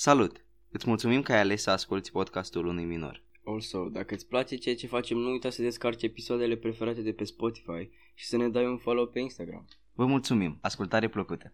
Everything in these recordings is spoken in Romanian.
Salut! Îți mulțumim că ai ales să asculti podcastul unui minor. Also, dacă îți place ceea ce facem, nu uita să descarci episoadele preferate de pe Spotify și să ne dai un follow pe Instagram. Vă mulțumim! Ascultare plăcută!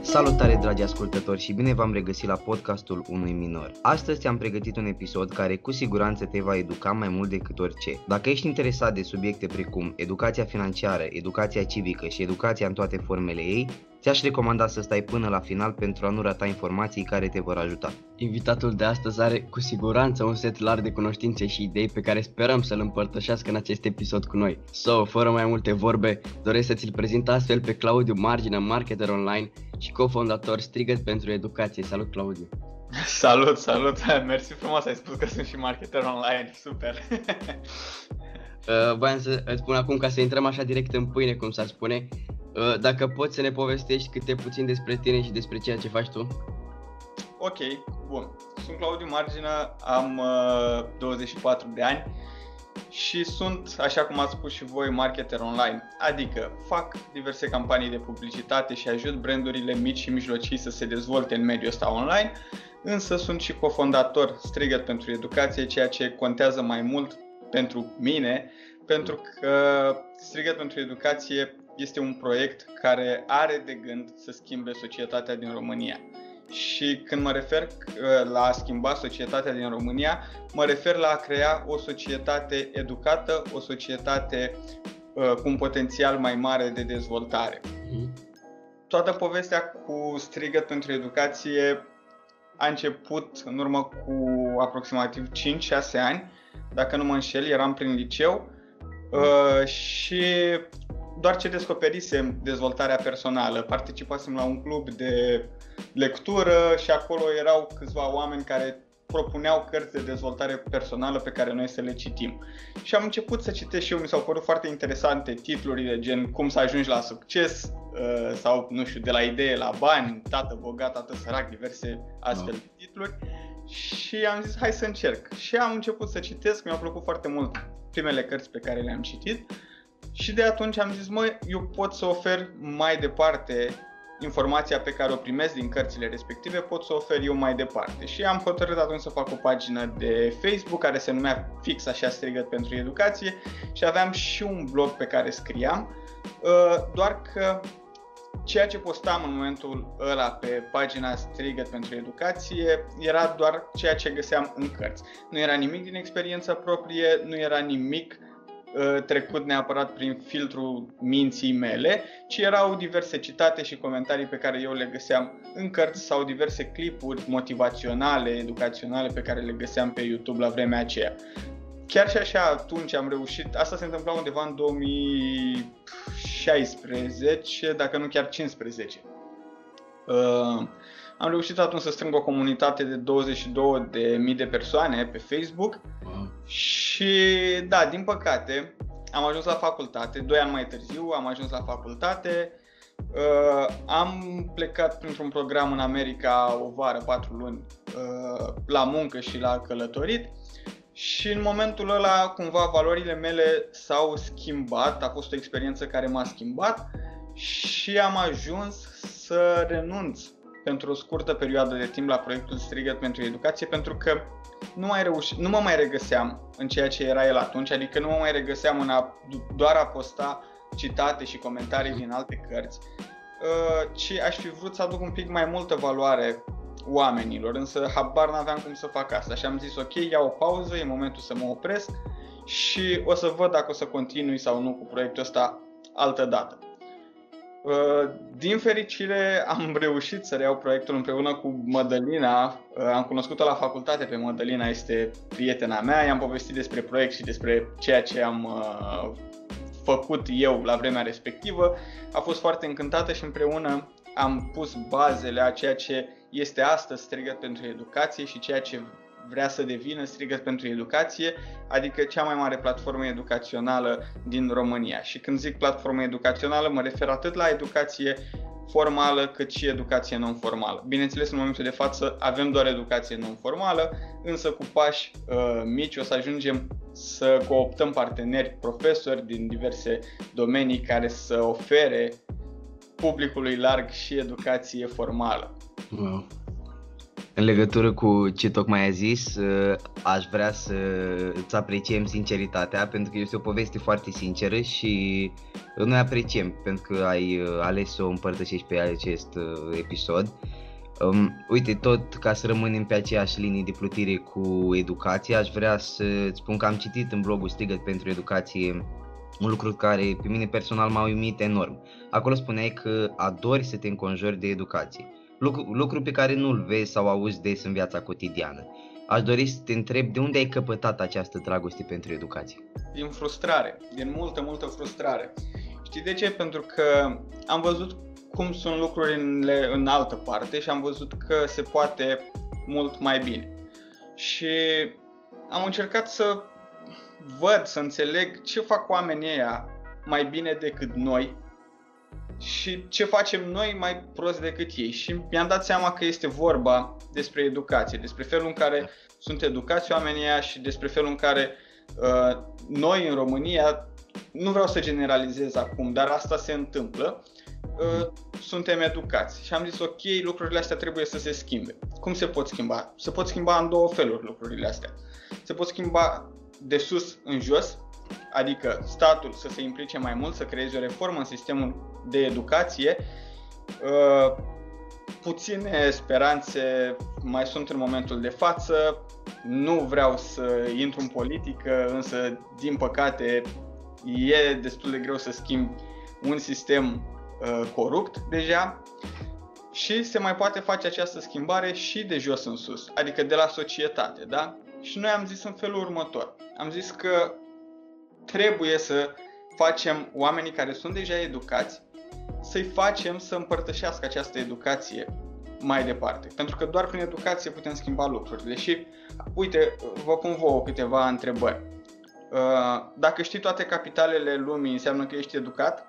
Salutare dragi ascultători și bine v-am regăsit la podcastul unui minor. Astăzi am pregătit un episod care cu siguranță te va educa mai mult decât orice. Dacă ești interesat de subiecte precum educația financiară, educația civică și educația în toate formele ei, Ți-aș recomanda să stai până la final pentru a nu rata informații care te vor ajuta. Invitatul de astăzi are cu siguranță un set larg de cunoștințe și idei pe care sperăm să-l împărtășească în acest episod cu noi. So, fără mai multe vorbe, doresc să ți-l prezint astfel pe Claudiu Margină, marketer online și cofondator Strigăt pentru Educație. Salut, Claudiu! Salut, salut! Mersi frumos, ai spus că sunt și marketer online, super! uh, voiam să îți spun acum ca să intrăm așa direct în pâine, cum s-ar spune, Uh, dacă poți să ne povestești câte puțin despre tine și despre ceea ce faci tu? Ok, bun. Sunt Claudiu Margină, am uh, 24 de ani și sunt, așa cum ați spus și voi, marketer online. Adică fac diverse campanii de publicitate și ajut brandurile mici și mijlocii să se dezvolte în mediul ăsta online, însă sunt și cofondator Strigăt pentru Educație, ceea ce contează mai mult pentru mine, pentru că Strigăt pentru Educație este un proiect care are de gând să schimbe societatea din România. Și când mă refer uh, la a schimba societatea din România, mă refer la a crea o societate educată, o societate uh, cu un potențial mai mare de dezvoltare. Mhm. Toată povestea cu strigăt pentru educație a început în urmă cu aproximativ 5-6 ani, dacă nu mă înșel, eram prin liceu uh, și doar ce descoperisem dezvoltarea personală. Participasem la un club de lectură și acolo erau câțiva oameni care propuneau cărți de dezvoltare personală pe care noi să le citim. Și am început să citesc și eu, mi s-au părut foarte interesante titlurile gen cum să ajungi la succes uh, sau, nu știu, de la idee la bani, tată bogat, tată sărac, diverse astfel de titluri. Și am zis, hai să încerc. Și am început să citesc, mi-au plăcut foarte mult primele cărți pe care le-am citit și de atunci am zis, măi, eu pot să ofer mai departe informația pe care o primesc din cărțile respective, pot să ofer eu mai departe. Și am hotărât atunci să fac o pagină de Facebook care se numea fix așa strigăt pentru educație și aveam și un blog pe care scriam, uh, doar că ceea ce postam în momentul ăla pe pagina Strigăt pentru Educație era doar ceea ce găseam în cărți. Nu era nimic din experiență proprie, nu era nimic Uh, trecut neapărat prin filtrul minții mele, ci erau diverse citate și comentarii pe care eu le găseam în cărți sau diverse clipuri motivaționale, educaționale pe care le găseam pe YouTube la vremea aceea. Chiar și așa atunci am reușit, asta se întâmpla undeva în 2016, dacă nu chiar 15. Uh, am reușit atunci să strâng o comunitate de 22.000 de persoane pe Facebook. Wow. și da, din păcate am ajuns la facultate, 2 ani mai târziu am ajuns la facultate, uh, am plecat printr-un program în America o vară, 4 luni, uh, la muncă și la călătorit și în momentul ăla cumva valorile mele s-au schimbat, a fost o experiență care m-a schimbat și am ajuns să renunț pentru o scurtă perioadă de timp la proiectul Strigăt pentru Educație pentru că nu, mai reuși, nu mă mai regăseam în ceea ce era el atunci, adică nu mă mai regăseam în a doar a posta citate și comentarii din alte cărți, uh, ci aș fi vrut să aduc un pic mai multă valoare oamenilor, însă habar n-aveam cum să fac asta și am zis ok, iau o pauză, e momentul să mă opresc și o să văd dacă o să continui sau nu cu proiectul ăsta altă dată. Uh, din fericire am reușit să reiau proiectul împreună cu Mădălina. Uh, am cunoscut-o la facultate pe Mădălina, este prietena mea. I-am povestit despre proiect și despre ceea ce am uh, făcut eu la vremea respectivă. A fost foarte încântată și împreună am pus bazele a ceea ce este astăzi strigat pentru educație și ceea ce vrea să devină strigăt pentru educație, adică cea mai mare platformă educațională din România. Și când zic platformă educațională, mă refer atât la educație formală cât și educație non-formală. Bineînțeles, în momentul de față avem doar educație non-formală, însă cu pași uh, mici o să ajungem să cooptăm parteneri, profesori din diverse domenii care să ofere publicului larg și educație formală. Wow. În legătură cu ce tocmai ai zis, uh, aș vrea să îți apreciem sinceritatea, pentru că este o poveste foarte sinceră și noi apreciem pentru că ai uh, ales să o împărtășești pe acest uh, episod. Um, uite, tot ca să rămânem pe aceeași linie de plutire cu educația, aș vrea să spun că am citit în blogul Strigăt pentru Educație un lucru care pe mine personal m-a uimit enorm. Acolo spuneai că adori să te înconjori de educație lucru, lucru pe care nu-l vezi sau auzi des în viața cotidiană. Aș dori să te întreb de unde ai căpătat această dragoste pentru educație? Din frustrare, din multă, multă frustrare. Știi de ce? Pentru că am văzut cum sunt lucrurile în altă parte și am văzut că se poate mult mai bine. Și am încercat să văd, să înțeleg ce fac oamenii ăia mai bine decât noi și ce facem noi mai prost decât ei. Și mi-am dat seama că este vorba despre educație, despre felul în care sunt educați oamenii ăia și despre felul în care uh, noi în România, nu vreau să generalizez acum, dar asta se întâmplă, uh, suntem educați. Și am zis, ok, lucrurile astea trebuie să se schimbe. Cum se pot schimba? Se pot schimba în două feluri lucrurile astea. Se pot schimba de sus în jos, adică statul să se implice mai mult, să creeze o reformă în sistemul de educație. Uh, puține speranțe mai sunt în momentul de față. Nu vreau să intru în politică, însă, din păcate, e destul de greu să schimb un sistem uh, corupt deja și se mai poate face această schimbare și de jos în sus, adică de la societate, da? Și noi am zis în felul următor. Am zis că trebuie să facem oamenii care sunt deja educați, să-i facem să împărtășească această educație mai departe. Pentru că doar prin educație putem schimba lucrurile. Și, uite, vă pun vouă câteva întrebări. Uh, dacă știi toate capitalele lumii, înseamnă că ești educat?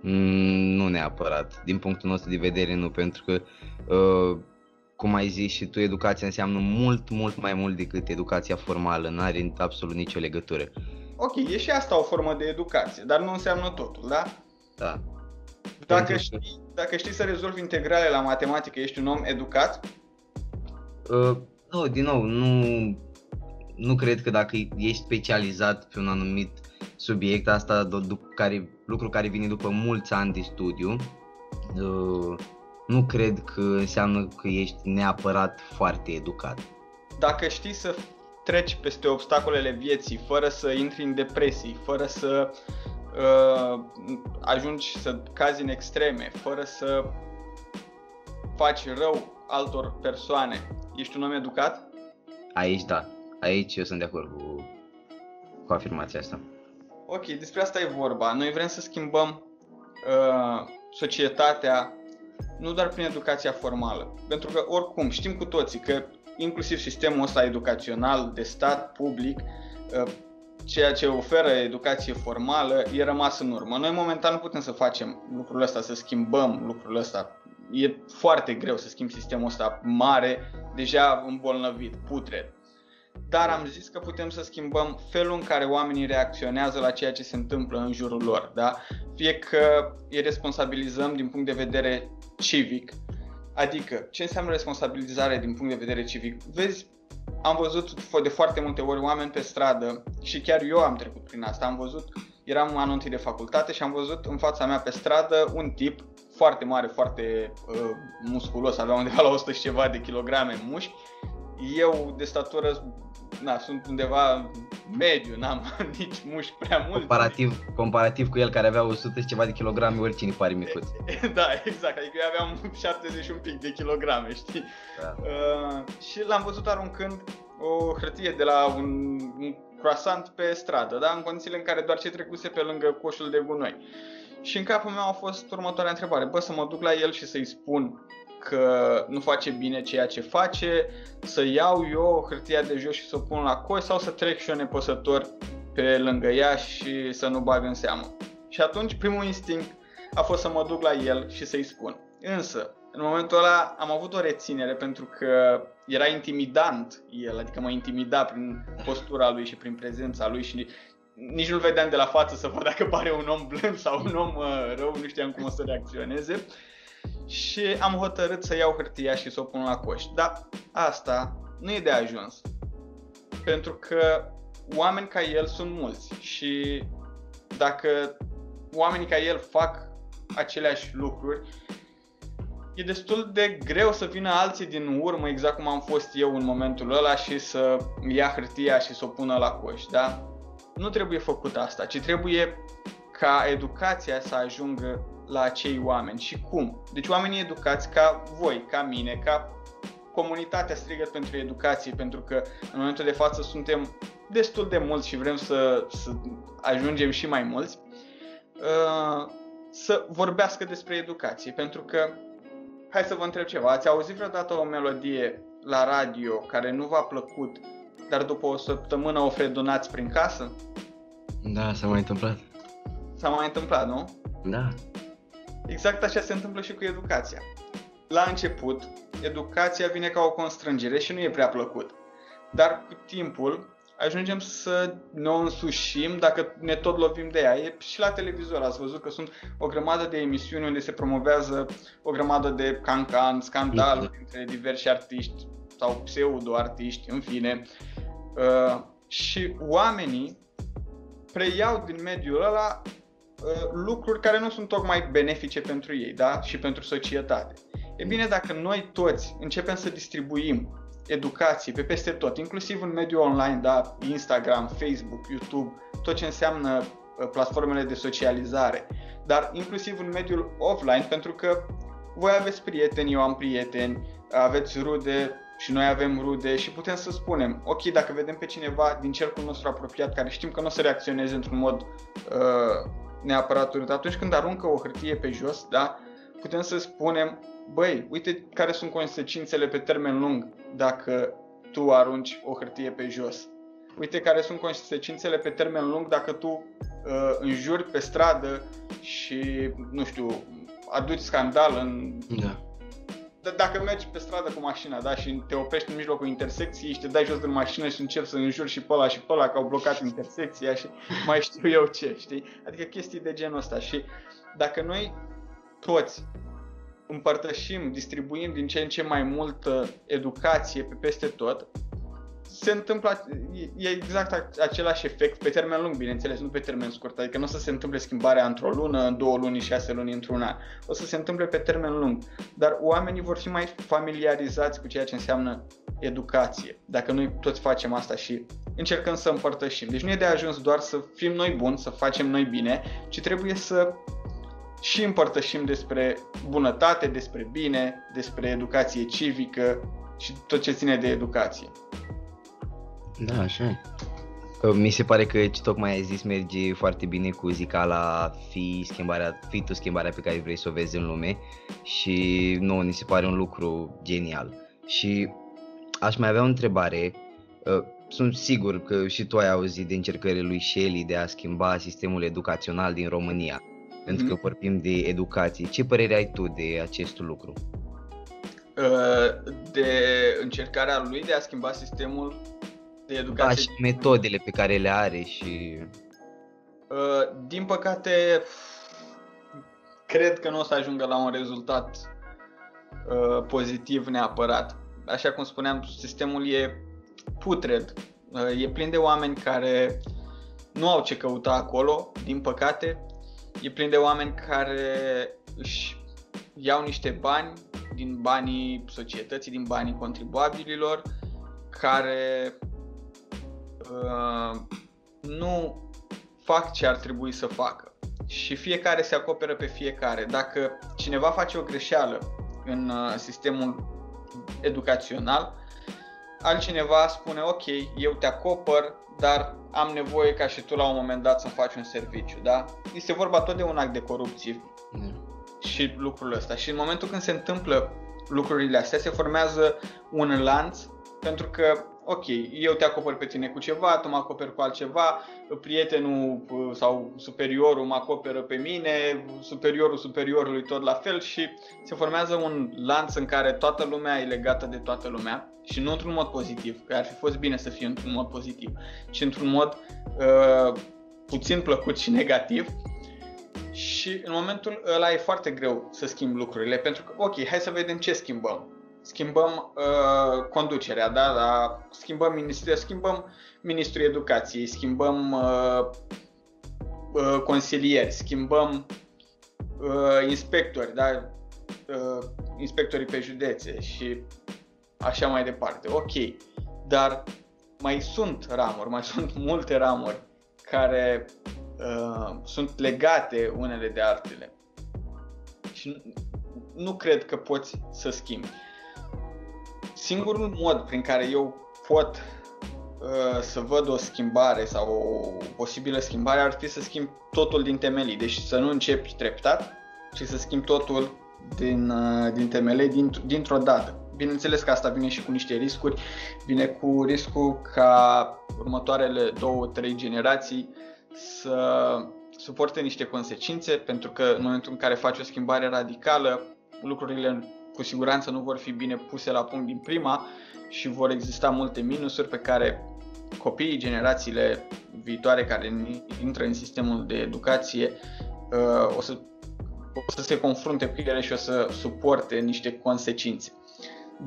Mm, nu neapărat. Din punctul nostru de vedere, nu, pentru că, uh, cum ai zis și tu, educația înseamnă mult, mult mai mult decât educația formală. Nu are absolut nicio legătură. Ok, e și asta o formă de educație, dar nu înseamnă totul, da? Da. Dacă știi, dacă știi să rezolvi integrale la matematică, ești un om educat? Uh, nu, din nou, nu, nu cred că dacă ești specializat pe un anumit subiect, asta care, lucru care vine după mulți ani de studiu, uh, nu cred că înseamnă că ești neapărat foarte educat. Dacă știi să treci peste obstacolele vieții, fără să intri în depresii, fără să uh, ajungi să cazi în extreme, fără să faci rău altor persoane, ești un om educat? Aici da, aici eu sunt de acord cu, cu afirmația asta. Ok, despre asta e vorba. Noi vrem să schimbăm uh, societatea nu doar prin educația formală. Pentru că oricum știm cu toții că inclusiv sistemul ăsta educațional de stat, public, uh, ceea ce oferă educație formală, e rămas în urmă. Noi momentan nu putem să facem lucrul ăsta, să schimbăm lucrul ăsta. E foarte greu să schimbi sistemul ăsta mare, deja îmbolnăvit, putred. Dar am zis că putem să schimbăm felul în care oamenii reacționează la ceea ce se întâmplă în jurul lor. Da? Fie că îi responsabilizăm din punct de vedere civic, Adică, ce înseamnă responsabilizare din punct de vedere civic? Vezi, am văzut de foarte multe ori oameni pe stradă și chiar eu am trecut prin asta. Am văzut, eram anunțit de facultate și am văzut în fața mea pe stradă un tip foarte mare, foarte uh, musculos, avea undeva la 100 și ceva de kilograme mușchi. Eu de statură na, sunt undeva mediu, n-am nici mușchi prea mult. Comparativ, comparativ cu el care avea 100 și ceva de kilograme, oricine pare micuț. da, exact, adică eu aveam 70 un pic de kilograme, știi? Da. Uh, și l-am văzut aruncând o hârtie de la un, un croissant pe stradă, da? în condițiile în care doar ce trecuse pe lângă coșul de gunoi. Și în capul meu a fost următoarea întrebare, bă, să mă duc la el și să-i spun că nu face bine ceea ce face, să iau eu hârtia de jos și să o pun la coi sau să trec și eu nepăsător pe lângă ea și să nu bag în seamă. Și atunci primul instinct a fost să mă duc la el și să-i spun. Însă, în momentul ăla am avut o reținere pentru că era intimidant el, adică mă intimida prin postura lui și prin prezența lui și nici nu-l vedeam de la față să văd dacă pare un om blând sau un om uh, rău, nu știam cum o să reacționeze. Și am hotărât să iau hârtia și să o pun la coș. Dar asta nu e de ajuns. Pentru că oameni ca el sunt mulți și dacă oamenii ca el fac aceleași lucruri, e destul de greu să vină alții din urmă, exact cum am fost eu în momentul ăla și să ia hârtia și să o pună la coș, da? Nu trebuie făcut asta, ci trebuie ca educația să ajungă la acei oameni. Și cum? Deci oamenii educați ca voi, ca mine, ca comunitatea strigă pentru educație, pentru că în momentul de față suntem destul de mulți și vrem să, să ajungem și mai mulți, uh, să vorbească despre educație, pentru că hai să vă întreb ceva, ați auzit vreodată o melodie la radio care nu v-a plăcut, dar după o săptămână o fredonați prin casă? Da, s-a mai întâmplat. S-a mai întâmplat, nu? Da. Exact așa se întâmplă și cu educația. La început, educația vine ca o constrângere și nu e prea plăcut. Dar cu timpul ajungem să ne o însușim dacă ne tot lovim de ea. E și la televizor ați văzut că sunt o grămadă de emisiuni unde se promovează o grămadă de cancan, scandal da. între diversi artiști sau pseudo-artiști, în fine. Uh, și oamenii preiau din mediul ăla uh, lucruri care nu sunt tocmai benefice pentru ei, da? Și pentru societate. E bine, dacă noi toți începem să distribuim educație pe peste tot, inclusiv în mediul online, da, Instagram, Facebook, YouTube, tot ce înseamnă uh, platformele de socializare, dar inclusiv în mediul offline, pentru că voi aveți prieteni, eu am prieteni, aveți rude și noi avem rude și putem să spunem, ok, dacă vedem pe cineva din cercul nostru apropiat care știm că nu o să reacționeze într-un mod uh, neapărat urât, atunci când aruncă o hârtie pe jos, da, putem să spunem, băi, uite care sunt consecințele pe termen lung dacă tu arunci o hârtie pe jos. Uite care sunt consecințele pe termen lung dacă tu uh, înjuri pe stradă și, nu știu, aduci scandal în... Da. D- dacă mergi pe stradă cu mașina, da, și te oprești în mijlocul intersecției și te dai jos din mașină și începi să înjuri și pe ăla și pe ăla că au blocat intersecția și mai știu eu ce, știi? Adică chestii de genul ăsta și dacă noi toți împărtășim, distribuim din ce în ce mai multă educație pe peste tot, se întâmplă, e exact același efect pe termen lung, bineînțeles, nu pe termen scurt. Adică nu o să se întâmple schimbarea într-o lună, în două luni, șase luni, într-un an. O să se întâmple pe termen lung. Dar oamenii vor fi mai familiarizați cu ceea ce înseamnă educație. Dacă noi toți facem asta și încercăm să împărtășim. Deci nu e de ajuns doar să fim noi buni, să facem noi bine, ci trebuie să și împărtășim despre bunătate, despre bine, despre educație civică și tot ce ține de educație. Da, așa Mi se pare că ce tocmai ai zis merge foarte bine cu zicala fi, schimbarea, fi tu schimbarea pe care vrei să o vezi în lume și nu, ni se pare un lucru genial. Și aș mai avea o întrebare, ă, sunt sigur că și tu ai auzit de încercările lui Shelley de a schimba sistemul educațional din România pentru că mhm. vorbim de educație. Ce părere ai tu de acest lucru? Uh, de încercarea lui de a schimba sistemul de educație. Da, și metodele pe care le are și... Uh, din păcate, cred că nu o să ajungă la un rezultat uh, pozitiv neapărat. Așa cum spuneam, sistemul e putred. E plin de oameni care nu au ce căuta acolo, din păcate, e plin de oameni care își iau niște bani din banii societății, din banii contribuabililor, care uh, nu fac ce ar trebui să facă. Și fiecare se acoperă pe fiecare. Dacă cineva face o greșeală în uh, sistemul educațional, altcineva spune ok, eu te acopăr, dar am nevoie ca și tu la un moment dat să faci un serviciu, da? Este vorba tot de un act de corupție mm. și lucrul ăsta. Și în momentul când se întâmplă lucrurile astea, se formează un lanț pentru că ok, eu te acopăr pe tine cu ceva, tu mă acoperi cu altceva, prietenul uh, sau superiorul mă acoperă pe mine, superiorul superiorului tot la fel și se formează un lanț în care toată lumea e legată de toată lumea și nu într-un mod pozitiv, că ar fi fost bine să fie într-un mod pozitiv, ci într-un mod uh, puțin plăcut și negativ și în momentul ăla e foarte greu să schimbi lucrurile, pentru că, ok, hai să vedem ce schimbăm. Schimbăm uh, conducerea, da? da? Schimbăm ministrul, schimbăm ministrul educației, schimbăm uh, uh, consilieri, schimbăm uh, inspectori, da? Uh, inspectorii pe județe și așa mai departe. Ok, dar mai sunt ramuri, mai sunt multe ramuri care uh, sunt legate unele de altele. Și nu cred că poți să schimbi. Singurul mod prin care eu pot uh, să văd o schimbare sau o posibilă schimbare ar fi să schimb totul din temelii. Deci să nu începi treptat, ci să schimb totul din, uh, din temelii dintr- dintr-o dată. Bineînțeles că asta vine și cu niște riscuri, vine cu riscul ca următoarele două, trei generații să suporte niște consecințe, pentru că în momentul în care faci o schimbare radicală, lucrurile cu siguranță nu vor fi bine puse la punct din prima și vor exista multe minusuri pe care copiii, generațiile viitoare care intră în sistemul de educație uh, o să, o să se confrunte cu ele și o să suporte niște consecințe.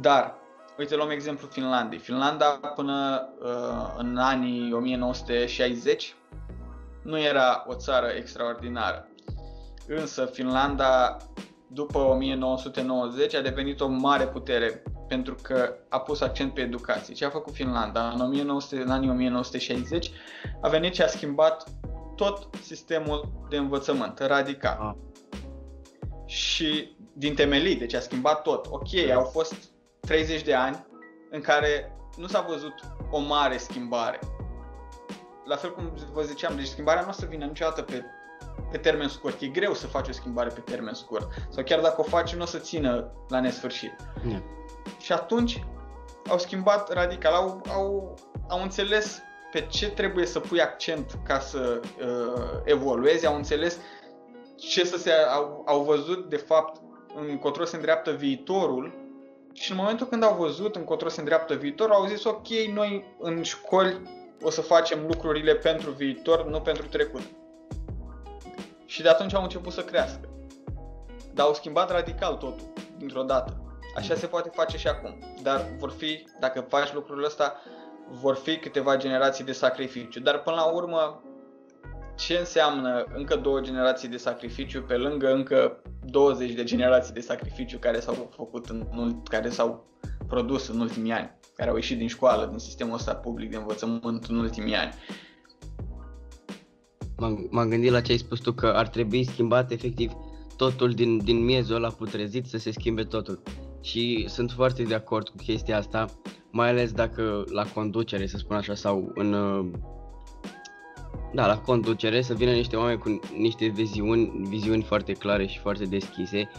Dar, uite, luăm exemplu Finlandei. Finlanda până uh, în anii 1960 nu era o țară extraordinară. Însă Finlanda după 1990 a devenit o mare putere pentru că a pus accent pe educație. Ce a făcut Finlanda? În, 1900, în anii 1960 a venit și a schimbat tot sistemul de învățământ, radical. Ah. Și din temelii, deci a schimbat tot. Ok, au fost 30 de ani în care nu s-a văzut o mare schimbare. La fel cum vă ziceam, deci schimbarea nu o să vină niciodată pe, pe termen scurt. E greu să faci o schimbare pe termen scurt. Sau chiar dacă o faci, nu o să țină la nesfârșit. Yeah. Și atunci au schimbat radical, au, au, au înțeles pe ce trebuie să pui accent ca să uh, evoluezi, au înțeles ce să se au, au văzut de fapt încotro se îndreaptă viitorul și în momentul când au văzut încotro se îndreaptă viitor, au zis ok, noi în școli o să facem lucrurile pentru viitor, nu pentru trecut. Și de atunci au început să crească. Dar au schimbat radical totul, dintr-o dată. Așa se poate face și acum. Dar vor fi, dacă faci lucrul ăsta, vor fi câteva generații de sacrificiu. Dar până la urmă, ce înseamnă încă două generații de sacrificiu pe lângă încă 20 de generații de sacrificiu care s-au făcut în, care s-au produs în ultimii ani, care au ieșit din școală, din sistemul ăsta public de învățământ în ultimii ani. M-am, m-am gândit la ce ai spus tu, că ar trebui schimbat efectiv totul din, din miezul ăla putrezit să se schimbe totul. Și sunt foarte de acord cu chestia asta, mai ales dacă la conducere, să spun așa, sau în da, la conducere să vină niște oameni cu niște viziuni, viziuni foarte clare și foarte deschise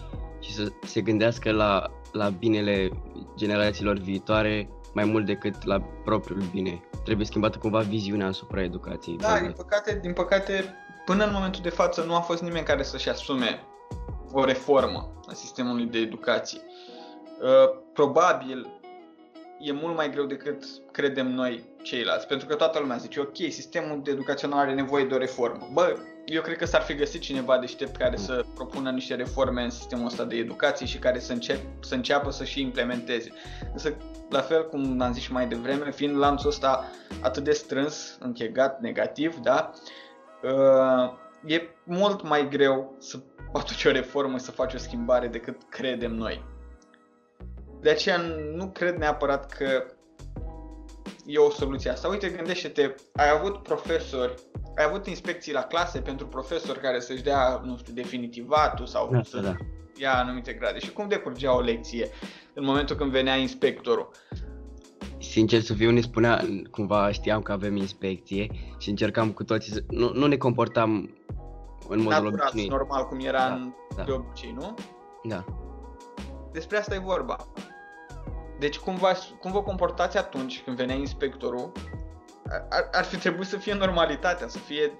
și să se gândească la, la binele generațiilor viitoare mai mult decât la propriul bine. Trebuie schimbată cumva viziunea asupra educației. Da, din păcate, din păcate, până în momentul de față nu a fost nimeni care să-și asume o reformă a sistemului de educație. Uh, probabil e mult mai greu decât credem noi ceilalți, pentru că toată lumea zice, ok, sistemul de educațional are nevoie de o reformă. Bă, eu cred că s-ar fi găsit cineva deștept care să propună niște reforme în sistemul ăsta de educație și care să, încep, să înceapă să și implementeze. Însă, la fel cum am zis și mai devreme, fiind lanțul ăsta atât de strâns, închegat, negativ, da, uh, e mult mai greu să aduci o reformă, să faci o schimbare decât credem noi. De aceea nu cred neapărat că e o soluție asta. Uite, gândește-te, ai avut profesori, ai avut inspecții la clase pentru profesori care să-și dea, nu știu, definitivatul sau da, să da. ia anumite grade. Și cum decurgea o lecție în momentul când venea inspectorul? Sincer să fiu, ne spunea, cumva știam că avem inspecție și încercam cu toții să... Nu, nu ne comportam în modul Natural, obișnuit. normal, cum era da, în, da. de obicei, nu? Da. Despre asta e vorba. Deci cum, va, cum vă comportați atunci când venea inspectorul? Ar, ar fi trebuit să fie normalitatea, să fie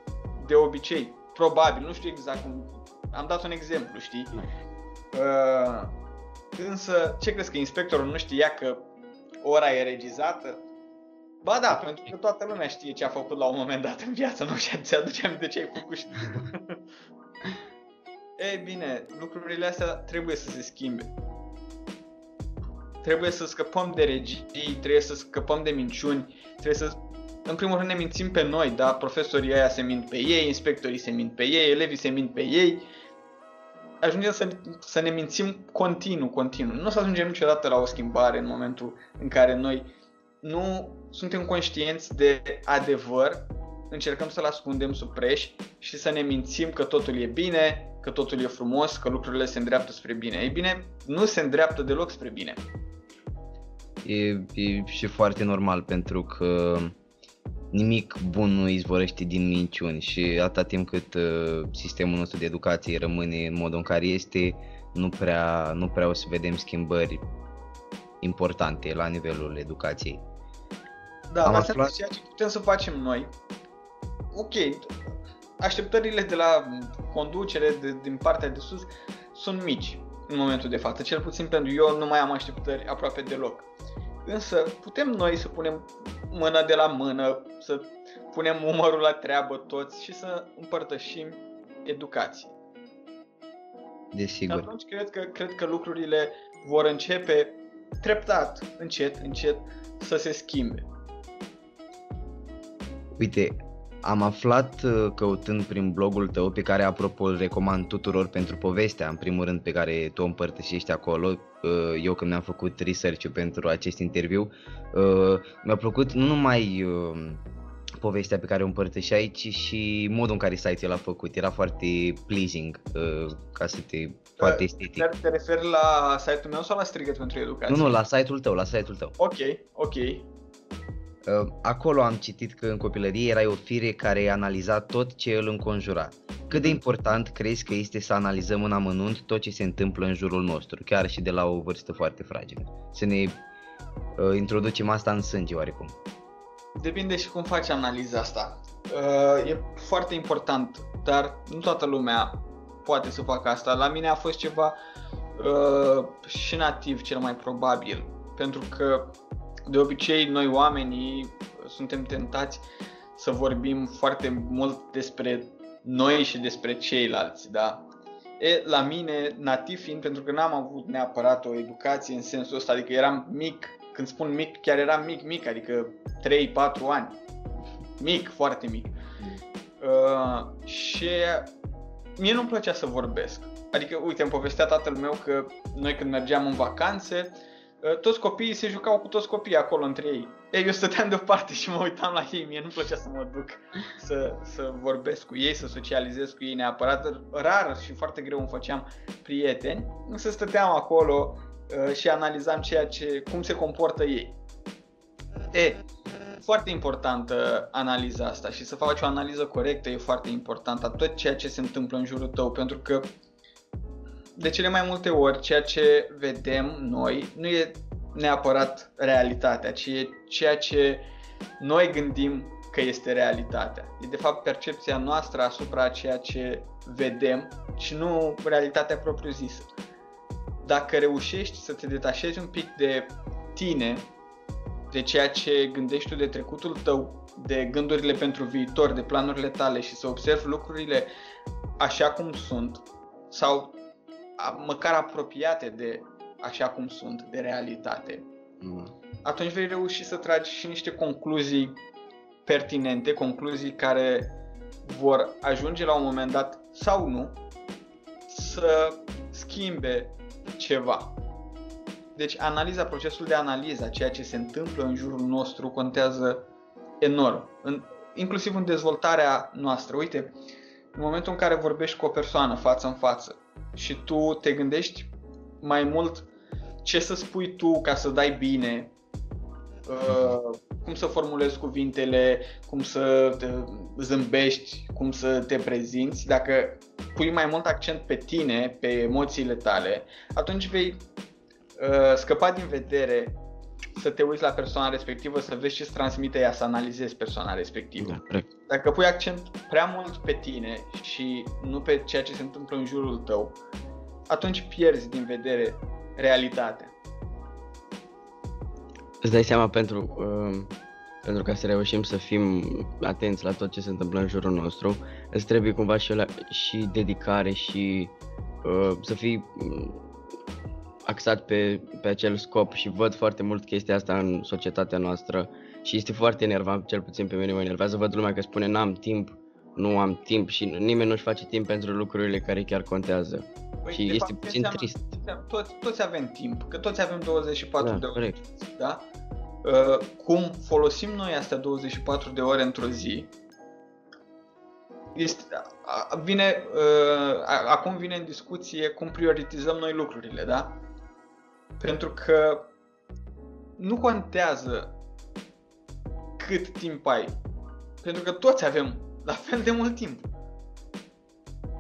de obicei. Probabil, nu știu exact cum. Am dat un exemplu, știi? Uh, însă, ce crezi că inspectorul nu știa că ora e regizată? Ba da, pentru că toată lumea știe ce a făcut la un moment dat în viață, nu știu, ți-aduce aminte ce ai făcut și Ei bine, lucrurile astea trebuie să se schimbe. Trebuie să scăpăm de regii, trebuie să scăpăm de minciuni, trebuie să în primul rând ne mințim pe noi, da? Profesorii aia se mint pe ei, inspectorii se mint pe ei, elevii se mint pe ei. Ajungem să, să ne mințim continuu, continuu. Nu o să ajungem niciodată la o schimbare în momentul în care noi nu suntem conștienți de adevăr, încercăm să-l ascundem sub preș și să ne mințim că totul e bine, că totul e frumos, că lucrurile se îndreaptă spre bine. Ei bine, nu se îndreaptă deloc spre bine. E, e și foarte normal pentru că nimic bun nu izvorăște din minciuni și atâta timp cât uh, sistemul nostru de educație rămâne în modul în care este, nu prea, nu prea o să vedem schimbări importante la nivelul educației. Da, Am asta aflat... ceea ce putem să facem noi. Ok, așteptările de la conducere de, din partea de sus sunt mici în momentul de față, cel puțin pentru eu nu mai am așteptări aproape deloc. Însă putem noi să punem mână de la mână, să punem umărul la treabă toți și să împărtășim educație. Desigur. Atunci cred că, cred că lucrurile vor începe treptat, încet, încet, să se schimbe. Uite, am aflat uh, căutând prin blogul tău, pe care apropo îl recomand tuturor pentru povestea, în primul rând pe care tu o împărtășești acolo, uh, eu când mi-am făcut research pentru acest interviu, uh, mi-a plăcut nu numai povestea pe care o împărtășeai, ci și modul în care site-ul l-a făcut. Era foarte pleasing, ca să te... foarte estetic. Te referi la site-ul meu sau la Strigăt pentru Educație? Nu, nu, la site-ul tău, la site-ul tău. Ok, ok. Ă, acolo am citit că în copilărie erai o fire care analiza tot ce îl înconjura. Cât de important crezi că este să analizăm în amănunt tot ce se întâmplă în jurul nostru, chiar și de la o vârstă foarte fragilă? Să ne uh, introducem asta în sânge oarecum. Depinde și cum faci analiza asta. Uh, e foarte important, dar nu toată lumea poate să facă asta. La mine a fost ceva uh, și nativ cel mai probabil, pentru că de obicei noi oamenii suntem tentați să vorbim foarte mult despre noi și despre ceilalți, da? E, la mine, nativ fiind, pentru că n-am avut neapărat o educație în sensul ăsta, adică eram mic, când spun mic, chiar eram mic, mic, adică 3-4 ani. Mic, foarte mic. Uh, și mie nu-mi plăcea să vorbesc. Adică, uite, îmi povestea tatăl meu că noi când mergeam în vacanțe, Ă, toți copiii se jucau cu toți copiii acolo între ei. Ei, eu stăteam deoparte și mă uitam la ei, mie nu plăcea să mă duc să, să vorbesc cu ei, să socializez cu ei neapărat. Rar și foarte greu îmi făceam prieteni, însă stăteam acolo uh, și analizam ceea ce, cum se comportă ei. E, foarte importantă analiza asta și să faci o analiză corectă e foarte important, tot ceea ce se întâmplă în jurul tău, pentru că de cele mai multe ori ceea ce vedem noi nu e neapărat realitatea, ci e ceea ce noi gândim că este realitatea. E de fapt percepția noastră asupra ceea ce vedem și nu realitatea propriu-zisă. Dacă reușești să te detașezi un pic de tine, de ceea ce gândești tu de trecutul tău, de gândurile pentru viitor, de planurile tale și să observi lucrurile așa cum sunt sau măcar apropiate de așa cum sunt, de realitate, mm. atunci vei reuși să tragi și niște concluzii pertinente, concluzii care vor ajunge la un moment dat sau nu să schimbe ceva. Deci analiza, procesul de analiză a ceea ce se întâmplă în jurul nostru contează enorm, în, inclusiv în dezvoltarea noastră. Uite, în momentul în care vorbești cu o persoană față în față, și tu te gândești mai mult ce să spui tu ca să dai bine, uh, cum să formulezi cuvintele, cum să te zâmbești, cum să te prezinți. Dacă pui mai mult accent pe tine, pe emoțiile tale, atunci vei uh, scăpa din vedere să te uiți la persoana respectivă, să vezi ce îți transmite ea, să analizezi persoana respectivă. Da, Dacă pui accent prea mult pe tine și nu pe ceea ce se întâmplă în jurul tău, atunci pierzi din vedere realitatea. Îți dai seama pentru uh, pentru ca să reușim să fim atenți la tot ce se întâmplă în jurul nostru, îți trebuie cumva și, la, și dedicare și uh, să fii mm, axat pe, pe acel scop și văd foarte mult chestia asta în societatea noastră și este foarte enervant, cel puțin pe mine mă enervează, văd lumea că spune n-am timp, nu am timp și nimeni nu-și face timp pentru lucrurile care chiar contează. Păi, și este fapt, puțin trist. Toți, toți avem timp, că toți avem 24 da, de ore. Da? Uh, cum folosim noi astea 24 de ore într-o zi, este, a, vine, uh, a, acum vine în discuție cum prioritizăm noi lucrurile, da? Pentru că nu contează cât timp ai. Pentru că toți avem la fel de mult timp.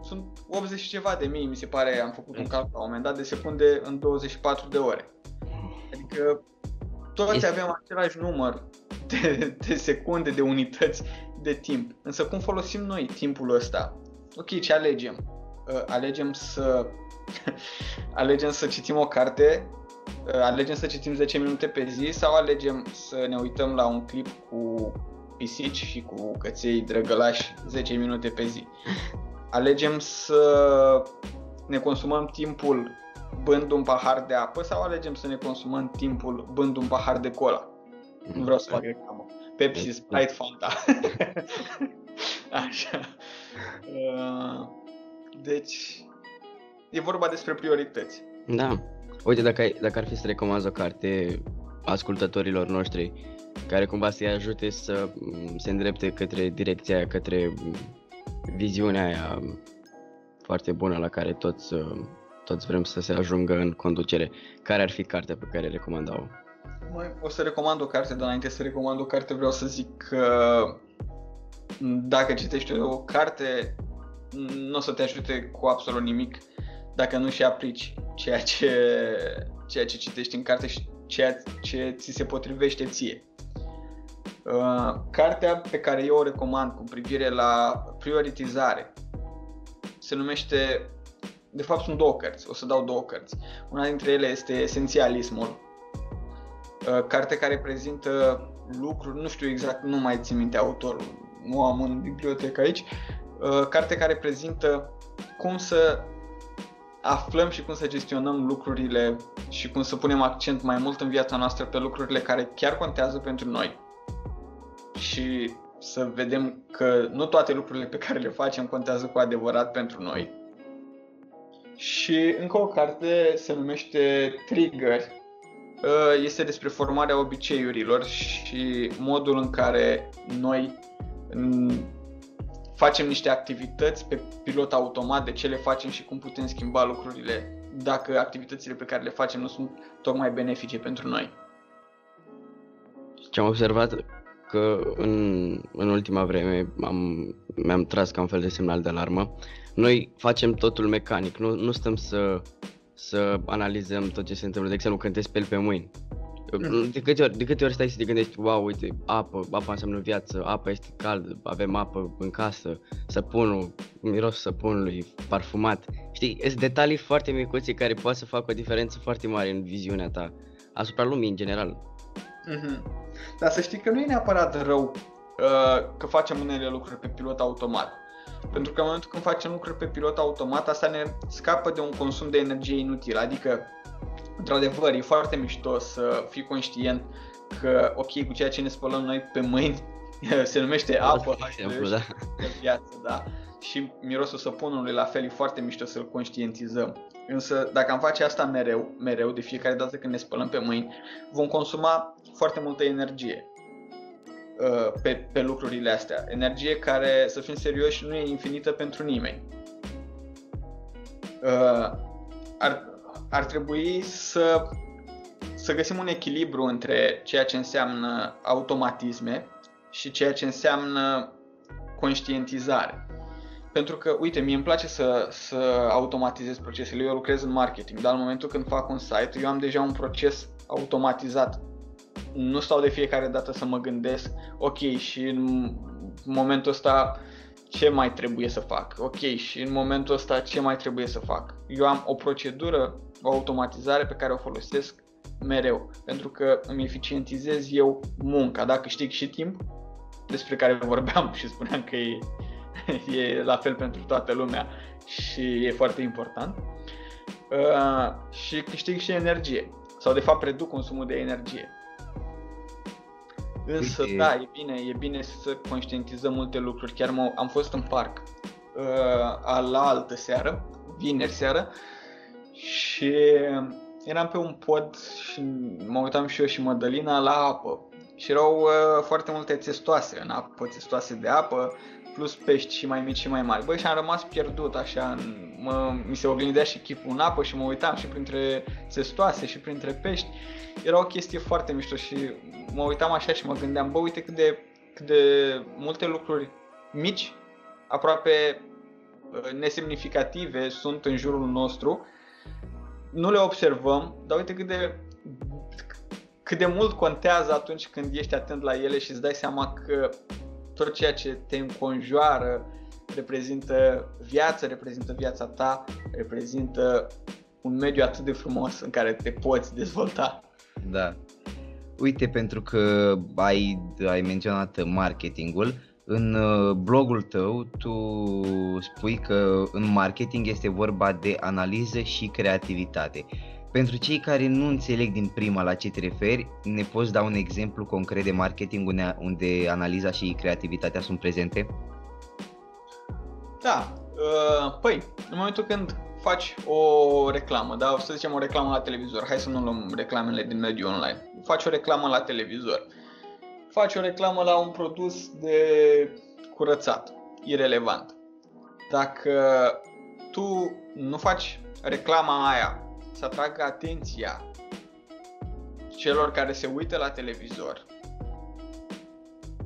Sunt 80 și ceva de mii, mi se pare, am făcut un calcul la un moment dat, de secunde în 24 de ore. Adică toți avem același număr de, de secunde, de unități de timp. Însă cum folosim noi timpul ăsta? Ok, ce alegem? Uh, alegem să alegem să citim o carte, uh, alegem să citim 10 minute pe zi sau alegem să ne uităm la un clip cu pisici și cu căței drăgălași 10 minute pe zi. Alegem să ne consumăm timpul bând un pahar de apă sau alegem să ne consumăm timpul bând un pahar de cola? Nu vreau să fac reclamă. Pepsi, Sprite, Fanta. Așa. Uh, deci, e vorba despre priorități. Da. Uite, dacă, ai, dacă ar fi să recomanzi o carte ascultătorilor noștri care cumva să-i ajute să mm, se îndrepte către direcția aia, către mm, viziunea aia foarte bună la care toți, uh, toți vrem să se ajungă în conducere. Care ar fi cartea pe care recomandau? Mai, o să recomand o carte, dar înainte să recomand o carte vreau să zic că dacă citești o carte, nu o să te ajute cu absolut nimic dacă nu și aplici ceea ce, ceea ce citești în carte și ceea ce ți se potrivește ție. Uh, cartea pe care eu o recomand cu privire la prioritizare se numește, de fapt sunt două cărți, o să dau două cărți. Una dintre ele este Esențialismul, uh, carte care prezintă lucruri, nu știu exact, nu mai țin minte autorul, nu am în bibliotecă aici, uh, carte care prezintă cum să aflăm și cum să gestionăm lucrurile și cum să punem accent mai mult în viața noastră pe lucrurile care chiar contează pentru noi și să vedem că nu toate lucrurile pe care le facem contează cu adevărat pentru noi. Și încă o carte se numește Trigger. Uh, este despre formarea obiceiurilor și modul în care noi facem niște activități pe pilot automat, de ce le facem și cum putem schimba lucrurile dacă activitățile pe care le facem nu sunt tocmai benefice pentru noi. Ce am observat că în, în ultima vreme am, mi-am tras ca un fel de semnal de alarmă. Noi facem totul mecanic, nu, nu stăm să, să analizăm tot ce se întâmplă, de exemplu când te speli pe mâini. Mm. De câte, ori, de câte ori stai să te gândești, wow, uite, apă, apa înseamnă viață, apa este cald, avem apă în casă, săpunul, miros săpunului, parfumat. Știi, sunt detalii foarte micuțe care pot să facă o diferență foarte mare în viziunea ta asupra lumii în general. Mm-hmm. Dar să știi că nu e neapărat rău uh, că facem unele lucruri pe pilot automat. Pentru că în momentul când facem lucruri pe pilot automat, asta ne scapă de un consum de energie inutil. Adică, într-adevăr, e foarte mișto să fii conștient că, ok, cu ceea ce ne spălăm noi pe mâini, se numește apă, exemplu, da. viață, da. Și mirosul săpunului la fel e foarte mișto să-l conștientizăm. Însă dacă am face asta mereu, mereu, de fiecare dată când ne spălăm pe mâini, vom consuma foarte multă energie uh, pe, pe lucrurile astea. Energie care, să fim serioși, nu e infinită pentru nimeni. Uh, ar, ar trebui să, să găsim un echilibru între ceea ce înseamnă automatisme și ceea ce înseamnă conștientizare. Pentru că, uite, mie îmi place să, să automatizez procesele. Eu lucrez în marketing, dar în momentul când fac un site, eu am deja un proces automatizat. Nu stau de fiecare dată să mă gândesc, ok, și în momentul ăsta ce mai trebuie să fac? Ok, și în momentul ăsta ce mai trebuie să fac? Eu am o procedură, o automatizare pe care o folosesc mereu, pentru că îmi eficientizez eu munca, dacă câștig și timp, despre care vorbeam și spuneam că e, e la fel pentru toată lumea și e foarte important. Uh, și câștig și energie, sau de fapt reduc consumul de energie. Însă, Uite. da, e bine, e bine să conștientizăm multe lucruri. Chiar m- am fost în parc uh, la altă seară, vineri seară, și eram pe un pod și mă uitam și eu și Mădălina la apă. Și erau uh, foarte multe testoase în apă, testoase de apă, plus pești și mai mici și mai mari. Băi, și am rămas pierdut așa, în, mă, mi se oglindea și chipul în apă și mă uitam și printre testoase și printre pești. Era o chestie foarte mișto și mă uitam așa și mă gândeam, bă, uite cât de, cât de multe lucruri mici, aproape uh, nesemnificative sunt în jurul nostru nu le observăm, dar uite cât de, cât de mult contează atunci când ești atent la ele și îți dai seama că tot ceea ce te înconjoară reprezintă viață, reprezintă viața ta, reprezintă un mediu atât de frumos în care te poți dezvolta. Da. Uite, pentru că ai, ai menționat marketingul, în uh, blogul tău tu spui că în marketing este vorba de analiză și creativitate. Pentru cei care nu înțeleg din prima la ce te referi, ne poți da un exemplu concret de marketing unde analiza și creativitatea sunt prezente? Da, uh, păi, în momentul când faci o reclamă, da, să zicem o reclamă la televizor, hai să nu luăm reclamele din mediul online, faci o reclamă la televizor, faci o reclamă la un produs de curățat, irelevant. Dacă tu nu faci reclama aia să atragă atenția celor care se uită la televizor,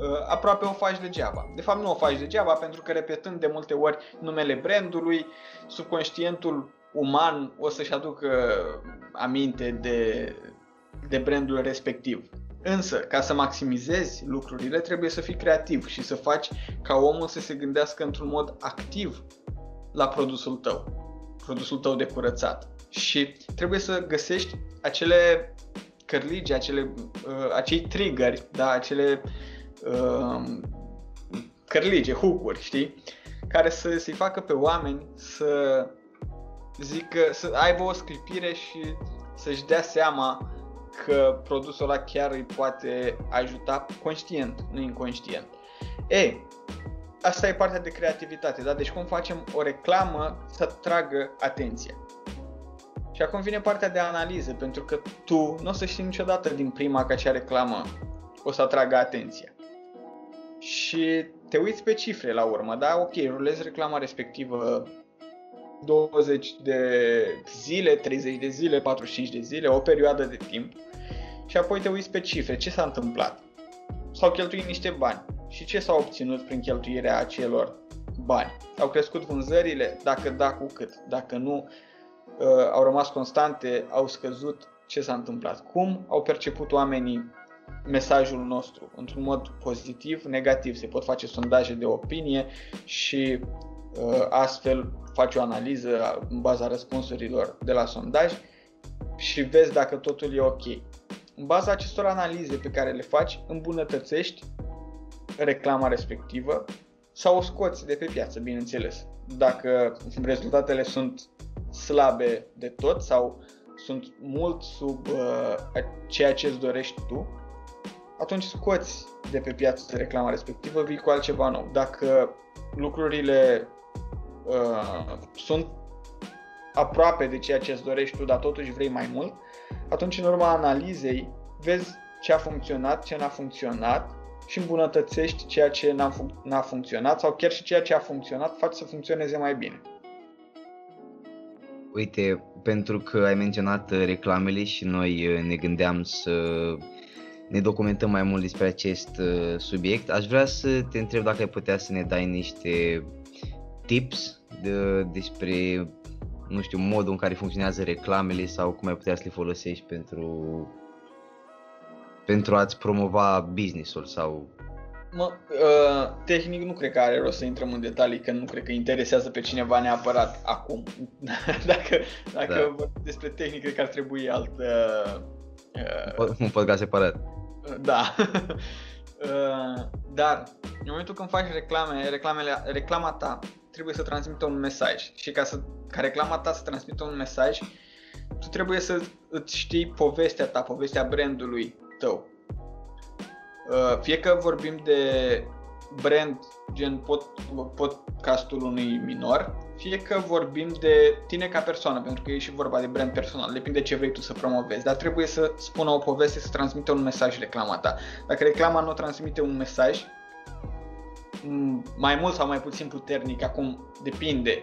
ă, aproape o faci degeaba. De fapt nu o faci degeaba pentru că repetând de multe ori numele brandului, subconștientul uman o să-și aducă aminte de, de brandul respectiv. Însă, ca să maximizezi lucrurile, trebuie să fii creativ și să faci ca omul să se gândească într-un mod activ la produsul tău, produsul tău de curățat. Și trebuie să găsești acele cărligi, acele, uh, acei triggeri, da, acele uh, cărlige, hook știi? Care să, să-i facă pe oameni să zică, să aibă o sclipire și să-și dea seama că produsul ăla chiar îi poate ajuta conștient, nu inconștient. E, asta e partea de creativitate, da? Deci cum facem o reclamă să tragă atenția. Și acum vine partea de analiză, pentru că tu nu o să știi niciodată din prima că acea reclamă o să atragă atenția. Și te uiți pe cifre la urmă, da? Ok, rulezi reclama respectivă 20 de zile, 30 de zile, 45 de zile, o perioadă de timp și apoi te uiți pe cifre, ce s-a întâmplat. S-au cheltuit niște bani și ce s-a obținut prin cheltuirea acelor bani. Au crescut vânzările, dacă da, cu cât. Dacă nu, uh, au rămas constante, au scăzut, ce s-a întâmplat. Cum au perceput oamenii mesajul nostru într-un mod pozitiv, negativ. Se pot face sondaje de opinie și uh, astfel faci o analiză în baza răspunsurilor de la sondaj și vezi dacă totul e ok. În baza acestor analize pe care le faci, îmbunătățești reclama respectivă sau o scoți de pe piață, bineînțeles. Dacă rezultatele sunt slabe de tot sau sunt mult sub uh, ceea ce îți dorești tu, atunci scoți de pe piață reclama respectivă, vii cu altceva nou. Dacă lucrurile uh, sunt aproape de ceea ce îți dorești tu, dar totuși vrei mai mult, atunci în urma analizei vezi ce a funcționat, ce n-a funcționat și îmbunătățești ceea ce n-a, fun- n-a funcționat sau chiar și ceea ce a funcționat faci să funcționeze mai bine. Uite, pentru că ai menționat uh, reclamele și noi uh, ne gândeam să ne documentăm mai mult despre acest uh, subiect, aș vrea să te întreb dacă ai putea să ne dai niște tips de, despre, nu știu, modul în care funcționează reclamele sau cum ai putea să le folosești pentru, pentru a-ți promova businessul sau... Mă, uh, tehnic nu cred că are rost să intrăm în detalii, că nu cred că interesează pe cineva neapărat acum. dacă dacă da. vorbim despre tehnic, cred că ar trebui alt, uh, Uh, un podcast separat. Da. uh, dar, în momentul când faci reclame, reclamele, reclama ta trebuie să transmită un mesaj. Și ca, să, ca reclama ta să transmită un mesaj, tu trebuie să îți știi povestea ta, povestea brandului tău. Uh, fie că vorbim de brand gen pod, podcastul unui minor, fie că vorbim de tine ca persoană, pentru că e și vorba de brand personal, depinde ce vrei tu să promovezi, dar trebuie să spună o poveste, să transmită un mesaj reclama ta. Dacă reclama nu transmite un mesaj, mai mult sau mai puțin puternic, acum depinde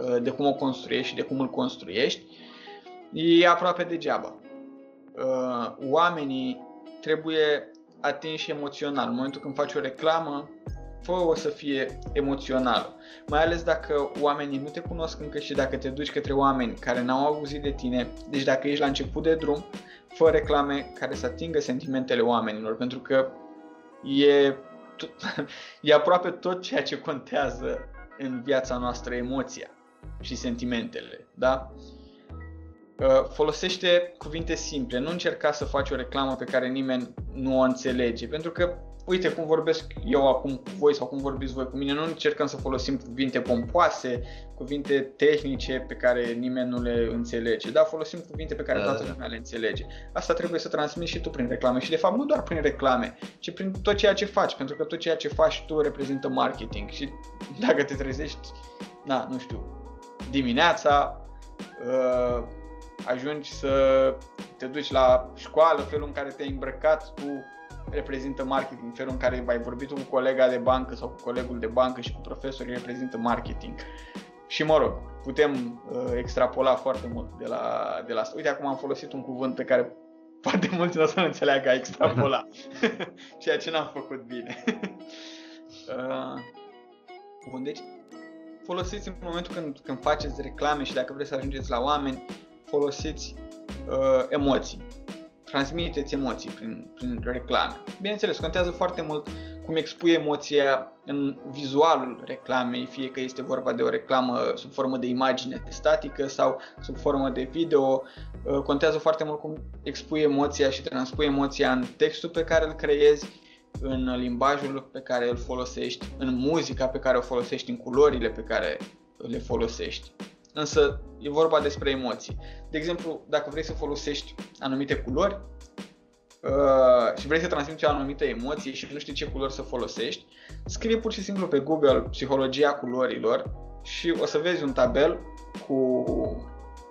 uh, de cum o construiești și de cum îl construiești, e aproape degeaba. Uh, oamenii trebuie atinși emoțional. În momentul când faci o reclamă, fă-o să fie emoțională. Mai ales dacă oamenii nu te cunosc încă și dacă te duci către oameni care n-au auzit de tine, deci dacă ești la început de drum, fă reclame care să atingă sentimentele oamenilor, pentru că e, tot, e aproape tot ceea ce contează în viața noastră emoția și sentimentele, da? Uh, folosește cuvinte simple, nu încerca să faci o reclamă pe care nimeni nu o înțelege, pentru că uite cum vorbesc eu acum cu voi sau cum vorbiți voi cu mine, nu încercăm să folosim cuvinte pompoase, cuvinte tehnice pe care nimeni nu le înțelege, dar folosim cuvinte pe care da, toată da. lumea le înțelege. Asta trebuie să transmiți și tu prin reclame. Și de fapt nu doar prin reclame, ci prin tot ceea ce faci, pentru că tot ceea ce faci tu reprezintă marketing. Și dacă te trezești, na, nu știu, dimineața, uh, ajungi să te duci la școală, felul în care te-ai îmbrăcat tu reprezintă marketing, felul în care ai vorbit cu colega de bancă sau cu colegul de bancă și cu profesorii reprezintă marketing. Și mă rog, putem uh, extrapola foarte mult de la, de la asta. Uite, acum am folosit un cuvânt pe care foarte mulți nu o să înțeleagă a extrapola, ceea ce n-am făcut bine. uh, bun, deci folosiți în momentul când, când faceți reclame și dacă vreți să ajungeți la oameni, folosiți uh, emoții. Transmiteți emoții prin, prin reclame. Bineînțeles, contează foarte mult cum expui emoția în vizualul reclamei, fie că este vorba de o reclamă sub formă de imagine statică sau sub formă de video. Uh, contează foarte mult cum expui emoția și transpui emoția în textul pe care îl creezi, în limbajul pe care îl folosești, în muzica pe care o folosești, în culorile pe care le folosești. Însă e vorba despre emoții. De exemplu, dacă vrei să folosești anumite culori uh, și vrei să transmiți o anumită emoție și nu știi ce culori să folosești, scrie pur și simplu pe Google psihologia culorilor și o să vezi un tabel cu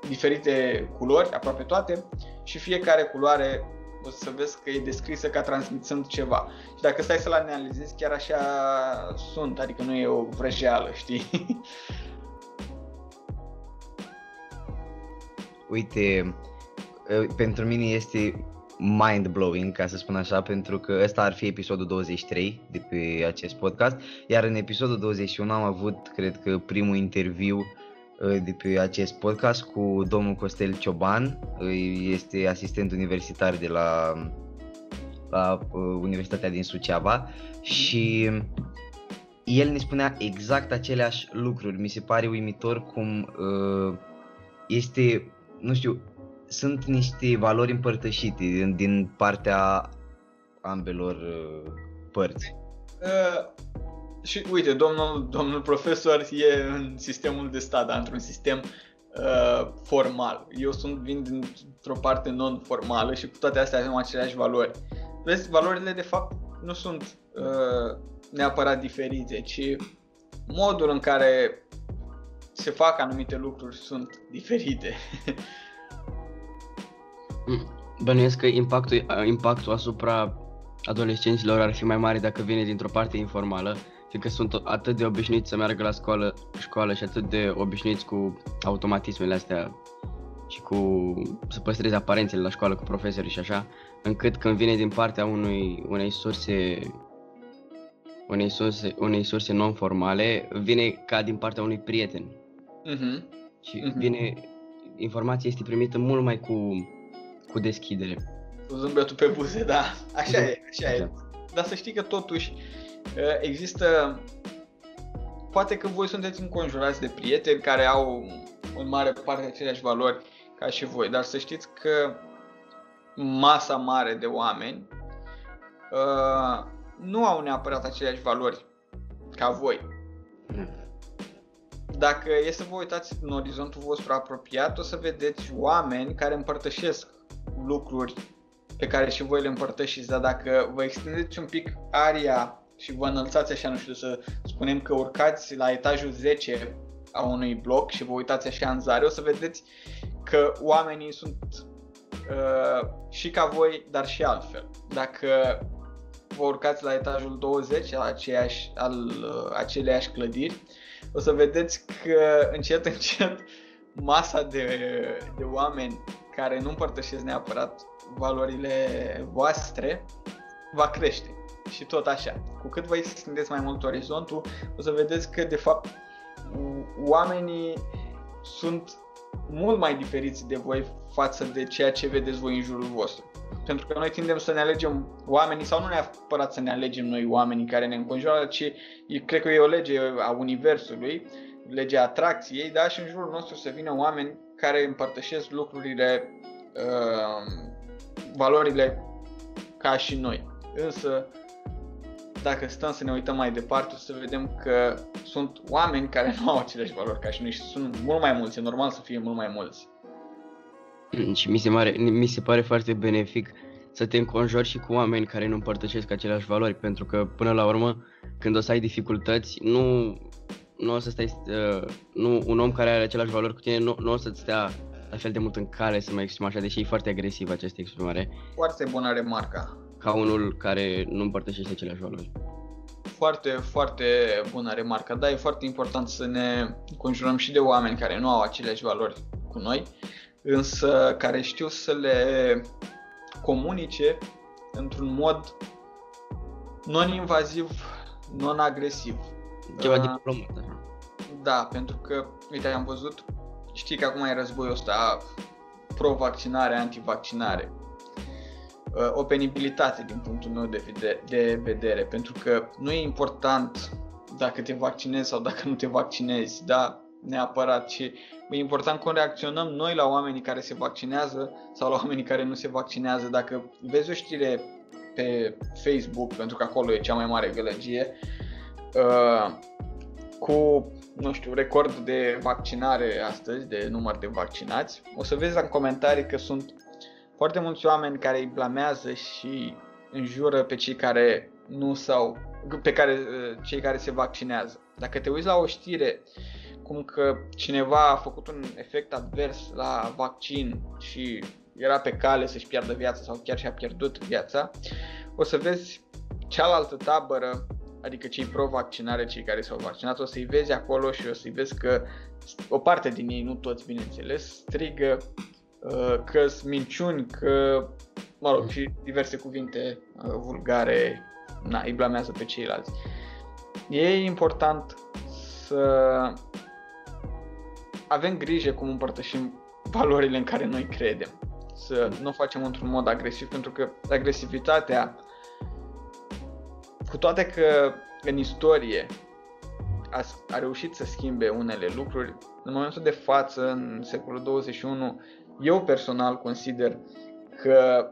diferite culori, aproape toate, și fiecare culoare o să vezi că e descrisă ca transmițând ceva. Și dacă stai să-l analizezi, chiar așa sunt, adică nu e o vrăjeală, știi? uite, pentru mine este mind-blowing, ca să spun așa, pentru că ăsta ar fi episodul 23 de pe acest podcast, iar în episodul 21 am avut, cred că, primul interviu de pe acest podcast cu domnul Costel Cioban, este asistent universitar de la, la Universitatea din Suceava și el ne spunea exact aceleași lucruri. Mi se pare uimitor cum este nu știu, sunt niște valori împărtășite din, din partea ambelor uh, părți. Uh, și uite, domnul, domnul profesor e în sistemul de stat, dar într-un sistem uh, formal. Eu sunt vin dintr-o parte non-formală și cu toate astea avem aceleași valori. Vezi, valorile de fapt nu sunt uh, neapărat diferite, ci modul în care se fac anumite lucruri sunt diferite. Mm. Bănuiesc că impactul, impactul asupra adolescenților ar fi mai mare dacă vine dintr-o parte informală, fiindcă sunt atât de obișnuiți să meargă la școală, școală și atât de obișnuiți cu automatismele astea și cu să păstreze aparențele la școală cu profesorii și așa, încât când vine din partea unui, unei surse unei surse, unei surse non-formale, vine ca din partea unui prieten. Uh-huh. Și uh-huh. vine, informația este primită mult mai cu, cu deschidere. Cu zâmbetul pe buze, da. Așa da. e, așa e. Dar să știi că totuși există... Poate că voi sunteți înconjurați de prieteni care au în mare parte aceleași valori ca și voi, dar să știți că masa mare de oameni uh, nu au neapărat aceleași valori ca voi. Dacă e să vă uitați în orizontul vostru apropiat, o să vedeți oameni care împărtășesc lucruri pe care și voi le împărtășiți, dar dacă vă extindeți un pic aria și vă înălțați așa, nu știu, să spunem că urcați la etajul 10 a unui bloc și vă uitați așa în zare, o să vedeți că oamenii sunt uh, și ca voi, dar și altfel. Dacă vă urcați la etajul 20 al, aceeași, al uh, aceleiași clădiri, o să vedeți că încet, încet masa de, de oameni care nu împărtășesc neapărat valorile voastre va crește. Și tot așa. Cu cât vă extindeți mai mult orizontul, o să vedeți că de fapt oamenii sunt mult mai diferiți de voi față de ceea ce vedeți voi în jurul vostru. Pentru că noi tindem să ne alegem oamenii, sau nu neapărat să ne alegem noi oamenii care ne înconjoară, ci cred că e o lege a Universului, legea atracției, da? și în jurul nostru să vină oameni care împărtășesc lucrurile, uh, valorile ca și noi. Însă, dacă stăm să ne uităm mai departe, o să vedem că sunt oameni care nu au aceleași valori ca și noi și sunt mult mai mulți, e normal să fie mult mai mulți. Și mi se, mare, mi se pare foarte benefic să te înconjori și cu oameni care nu împărtășesc aceleași valori, pentru că până la urmă, când o să ai dificultăți, nu, nu o să stai, uh, nu, un om care are aceleași valori cu tine nu, nu o să-ți stea la fel de mult în cale să mă exprim așa, deși e foarte agresiv această exprimare. Foarte bună remarca. Ca unul care nu împărtășește aceleași valori. Foarte, foarte bună remarcă. Da, e foarte important să ne conjurăm și de oameni care nu au aceleași valori cu noi, însă care știu să le comunice într-un mod non-invaziv, non-agresiv. Ceva uh, diplomat, Da, pentru că, uite, am văzut, știi că acum e războiul ăsta pro-vaccinare, anti-vaccinare. Uh, o penibilitate din punctul meu de, vede- de vedere, pentru că nu e important dacă te vaccinezi sau dacă nu te vaccinezi, da, neapărat, ci e important cum reacționăm noi la oamenii care se vaccinează sau la oamenii care nu se vaccinează. Dacă vezi o știre pe Facebook, pentru că acolo e cea mai mare gălăgie, uh, cu, nu știu, record de vaccinare astăzi, de număr de vaccinați, o să vezi în comentarii că sunt foarte mulți oameni care îi blamează și înjură pe cei care nu sau pe care uh, cei care se vaccinează. Dacă te uiți la o știre cum că cineva a făcut un efect advers la vaccin și era pe cale să-și piardă viața sau chiar și-a pierdut viața, o să vezi cealaltă tabără, adică cei pro-vaccinare, cei care s-au vaccinat, o să-i vezi acolo și o să-i vezi că o parte din ei, nu toți bineînțeles, strigă uh, că sunt minciuni, că, mă rog, și diverse cuvinte uh, vulgare, na, îi blamează pe ceilalți. E important să avem grijă cum împărtășim valorile în care noi credem. Să nu o facem într-un mod agresiv, pentru că agresivitatea, cu toate că în istorie a, a reușit să schimbe unele lucruri, în momentul de față, în secolul 21, eu personal consider că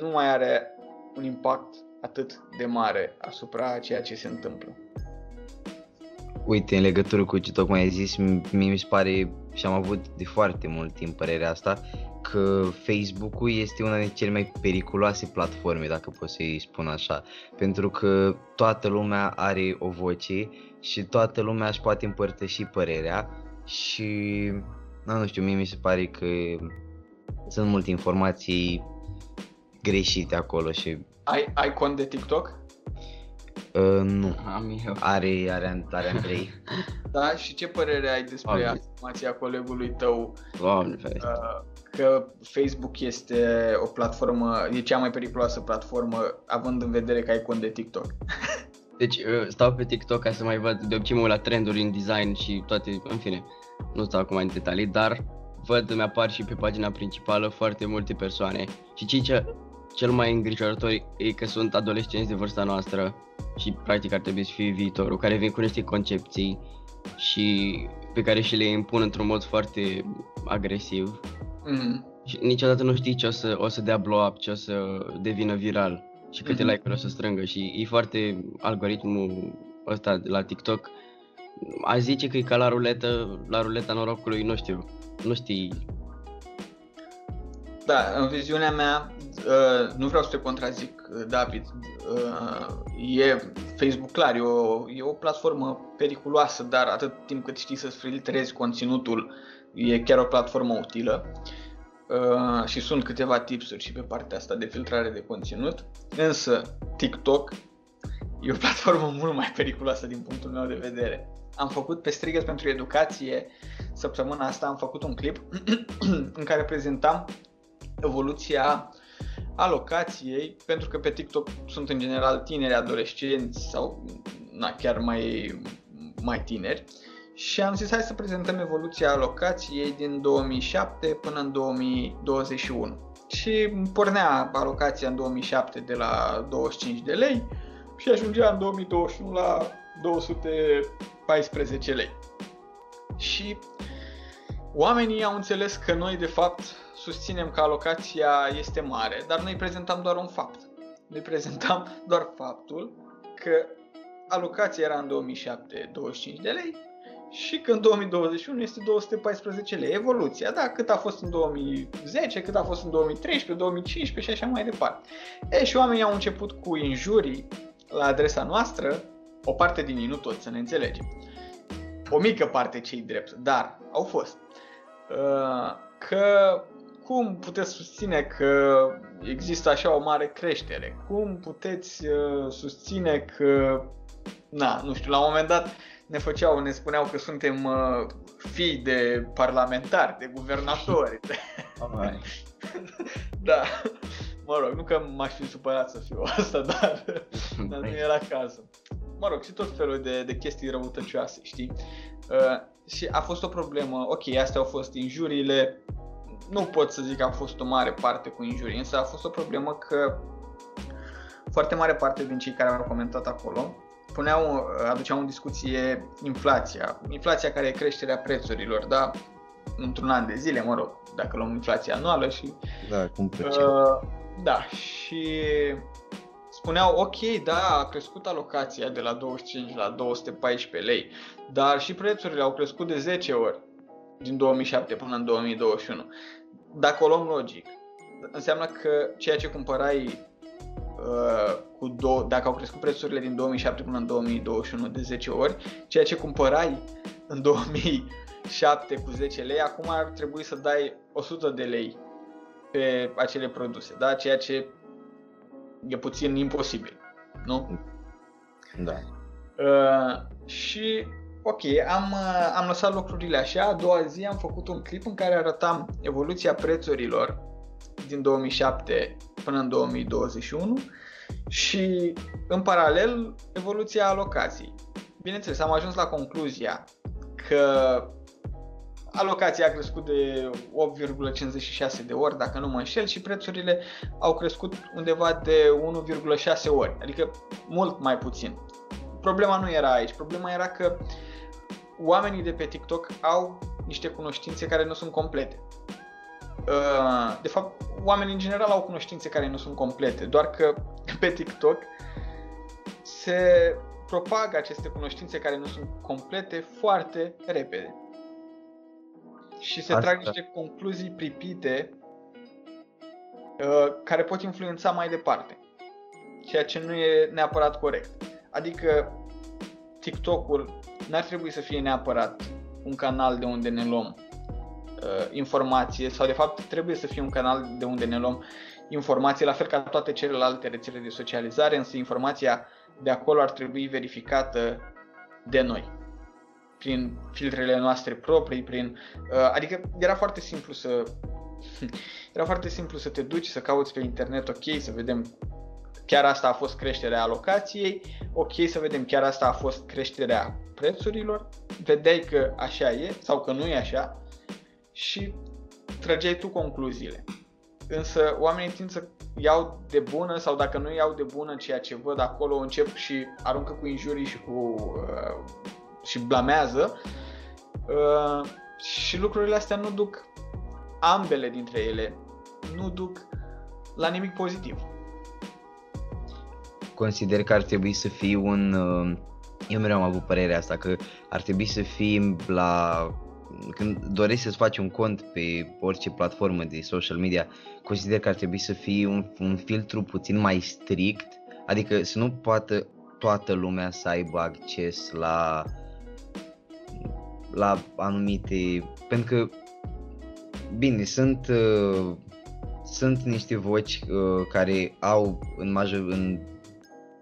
nu mai are un impact atât de mare asupra ceea ce se întâmplă. Uite, în legătură cu ce tocmai ai zis, mie mi se pare și am avut de foarte mult timp părerea asta că Facebook-ul este una dintre cele mai periculoase platforme, dacă pot să-i spun așa, pentru că toată lumea are o voce și toată lumea își poate împărtăși părerea și, nu, nu știu, mie mi se pare că sunt multe informații greșite acolo și... Ai, ai cont de TikTok? Uh, nu. Am eu. Are, are, are Andrei. da, și ce părere ai despre Doamne. afirmația colegului tău Doamne, uh, că Facebook este o platformă, e cea mai periculoasă platformă având în vedere că ai cont de TikTok? Deci uh, stau pe TikTok ca să mai văd, de obicei mă la trenduri în design și toate, în fine, nu stau acum în detalii, dar văd, îmi apar și pe pagina principală foarte multe persoane și ce cel mai îngrijorător e că sunt adolescenți de vârsta noastră și practic ar trebui să fie viitorul, care vin cu niște concepții și pe care și le impun într-un mod foarte agresiv. Mm. Și niciodată nu știi ce o să, o să dea blow up, ce o să devină viral și câte mm-hmm. like-uri o să strângă și e foarte algoritmul ăsta de la TikTok a zice că e ca la ruletă, la ruleta norocului, nu știu, nu știi. Da, în viziunea mea, uh, nu vreau să te contrazic, David, uh, e Facebook clar, e o, e o platformă periculoasă, dar atât timp cât știi să-ți filtrezi conținutul, e chiar o platformă utilă. Uh, și sunt câteva tipsuri și pe partea asta de filtrare de conținut, însă TikTok e o platformă mult mai periculoasă din punctul meu de vedere. Am făcut pe Strigăs pentru Educație, săptămâna asta am făcut un clip în care prezentam evoluția alocației, pentru că pe TikTok sunt în general tineri, adolescenți sau na, chiar mai, mai tineri și am zis hai să prezentăm evoluția alocației din 2007 până în 2021. Și pornea alocația în 2007 de la 25 de lei și ajungea în 2021 la 214 lei. Și oamenii au înțeles că noi de fapt susținem că alocația este mare, dar noi prezentam doar un fapt. Noi prezentam doar faptul că alocația era în 2007 25 de lei și că în 2021 este 214 lei. Evoluția, da, cât a fost în 2010, cât a fost în 2013, 2015 și așa mai departe. E, și oamenii au început cu injurii la adresa noastră, o parte din ei, nu toți, să ne înțelegem. O mică parte cei drept, dar au fost. Uh, că cum puteți susține că există așa o mare creștere? Cum puteți uh, susține că, na, nu știu, la un moment dat ne făceau, ne spuneau că suntem uh, fii de parlamentari, de guvernatori. Oh, da. Mă rog, nu că m-aș fi supărat să fiu asta, dar, dar nu era cazul. Mă rog, și tot felul de, de chestii răutăcioase, știi? Uh, și a fost o problemă, ok, astea au fost injuriile, nu pot să zic că a fost o mare parte cu injurii, însă a fost o problemă că foarte mare parte din cei care au comentat acolo puneau, aduceau în discuție inflația. Inflația care e creșterea prețurilor, da? Într-un an de zile, mă rog, dacă luăm inflația anuală și... Da, cum Uh, da, și spuneau, ok, da, a crescut alocația de la 25 la 214 lei, dar și prețurile au crescut de 10 ori din 2007 până în 2021. Dacă o luăm logic, înseamnă că ceea ce cumpărai uh, cu do- dacă au crescut prețurile din 2007 până în 2021 de 10 ori, ceea ce cumpărai în 2007 cu 10 lei, acum ar trebui să dai 100 de lei pe acele produse, da? Ceea ce e puțin imposibil, nu? Da. Uh, și ok, am, uh, am lăsat lucrurile așa, a doua zi am făcut un clip în care arătam evoluția prețurilor din 2007 până în 2021 și în paralel evoluția alocației. Bineînțeles, am ajuns la concluzia că alocația a crescut de 8,56 de ori, dacă nu mă înșel, și prețurile au crescut undeva de 1,6 ori, adică mult mai puțin. Problema nu era aici, problema era că oamenii de pe TikTok au niște cunoștințe care nu sunt complete. Uh, de fapt, oamenii în general au cunoștințe care nu sunt complete, doar că pe TikTok se propagă aceste cunoștințe care nu sunt complete foarte repede. Și se Asta. trag niște concluzii pripite uh, care pot influența mai departe. Ceea ce nu e neapărat corect. Adică TikTok-ul n-ar trebui să fie neapărat un canal de unde ne luăm uh, informație sau de fapt trebuie să fie un canal de unde ne luăm informație, la fel ca toate celelalte rețele de socializare, însă informația de acolo ar trebui verificată de noi prin filtrele noastre proprii, prin, uh, adică era foarte simplu să era foarte simplu să te duci să cauți pe internet, ok, să vedem chiar asta a fost creșterea alocației, ok, să vedem chiar asta a fost creșterea prețurilor, vedeai că așa e sau că nu e așa și trăgeai tu concluziile. Însă oamenii tind să iau de bună sau dacă nu iau de bună ceea ce văd acolo, încep și aruncă cu injurii și cu uh, și blamează uh, și lucrurile astea nu duc ambele dintre ele nu duc la nimic pozitiv. Consider că ar trebui să fii un... uh, Eu mereu am avut părerea asta, că ar trebui să fii la... Când dorești să-ți faci un cont pe orice platformă de social media, consider că ar trebui să fie un, un filtru puțin mai strict, adică să nu poată toată lumea să aibă acces la la anumite pentru că bine, sunt uh, sunt niște voci uh, care au în major în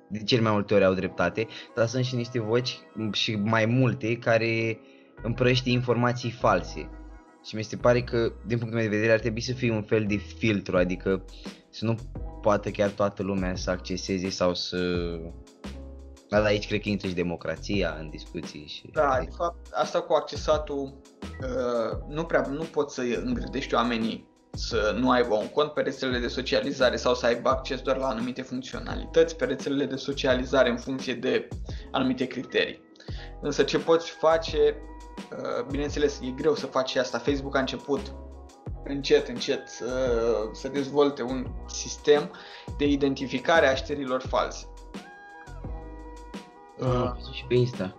de cel mai multe ori au dreptate, dar sunt și niște voci m, și mai multe care împrăștie informații false. Și mi se pare că, din punctul meu de vedere, ar trebui să fie un fel de filtru, adică să nu poată chiar toată lumea să acceseze sau să... Dar aici cred că intră și democrația în discuții și... Da, de fapt, asta cu accesatul, uh, nu prea, nu poți să îngrădești oamenii să nu aibă un cont pe rețelele de socializare sau să aibă acces doar la anumite funcționalități pe rețelele de socializare în funcție de anumite criterii. Însă ce poți face, uh, bineînțeles, e greu să faci asta. Facebook a început încet, încet să, să dezvolte un sistem de identificare a știrilor false. Am văzut și pe Insta.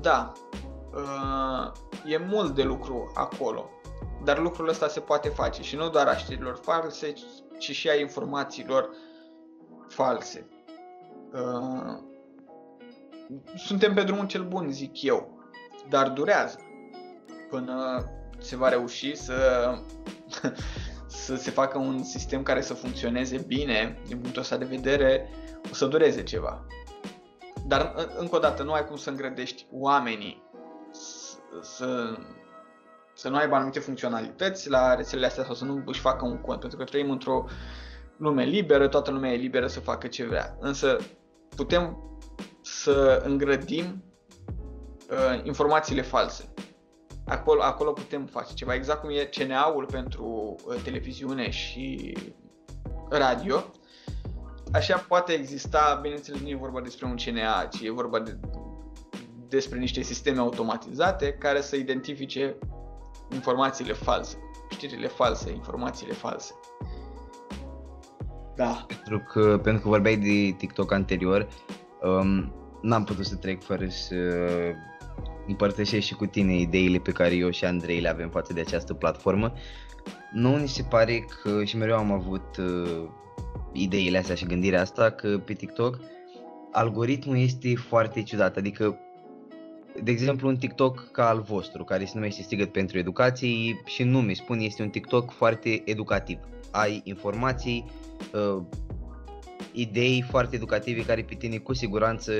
Da, uh, e mult de lucru acolo, dar lucrul ăsta se poate face și nu doar a știrilor false, ci și a informațiilor false. Uh, suntem pe drumul cel bun, zic eu, dar durează până se va reuși să, să se facă un sistem care să funcționeze bine din punctul ăsta de vedere, o să dureze ceva. Dar, în- încă o dată, nu ai cum să îngrădești oamenii să, să, să nu aibă anumite funcționalități la rețelele astea sau să nu își facă un cont, pentru că trăim într-o lume liberă, toată lumea e liberă să facă ce vrea. Însă putem să îngrădim uh, informațiile false. Acolo, acolo putem face ceva, exact cum e CNA-ul pentru uh, televiziune și radio, așa poate exista, bineînțeles nu e vorba despre un CNA, ci e vorba de, despre niște sisteme automatizate care să identifice informațiile false, știrile false, informațiile false. Da. Pentru că, pentru că vorbeai de TikTok anterior, um, n-am putut să trec fără să împărtășesc și cu tine ideile pe care eu și Andrei le avem față de această platformă. Nu ni se pare că, și mereu am avut uh, ideile astea și gândirea asta, că pe TikTok algoritmul este foarte ciudat, adică de exemplu un TikTok ca al vostru, care se numește Strigăt pentru Educație și în nume spun este un TikTok foarte educativ. Ai informații, uh, idei foarte educative care pe tine cu siguranță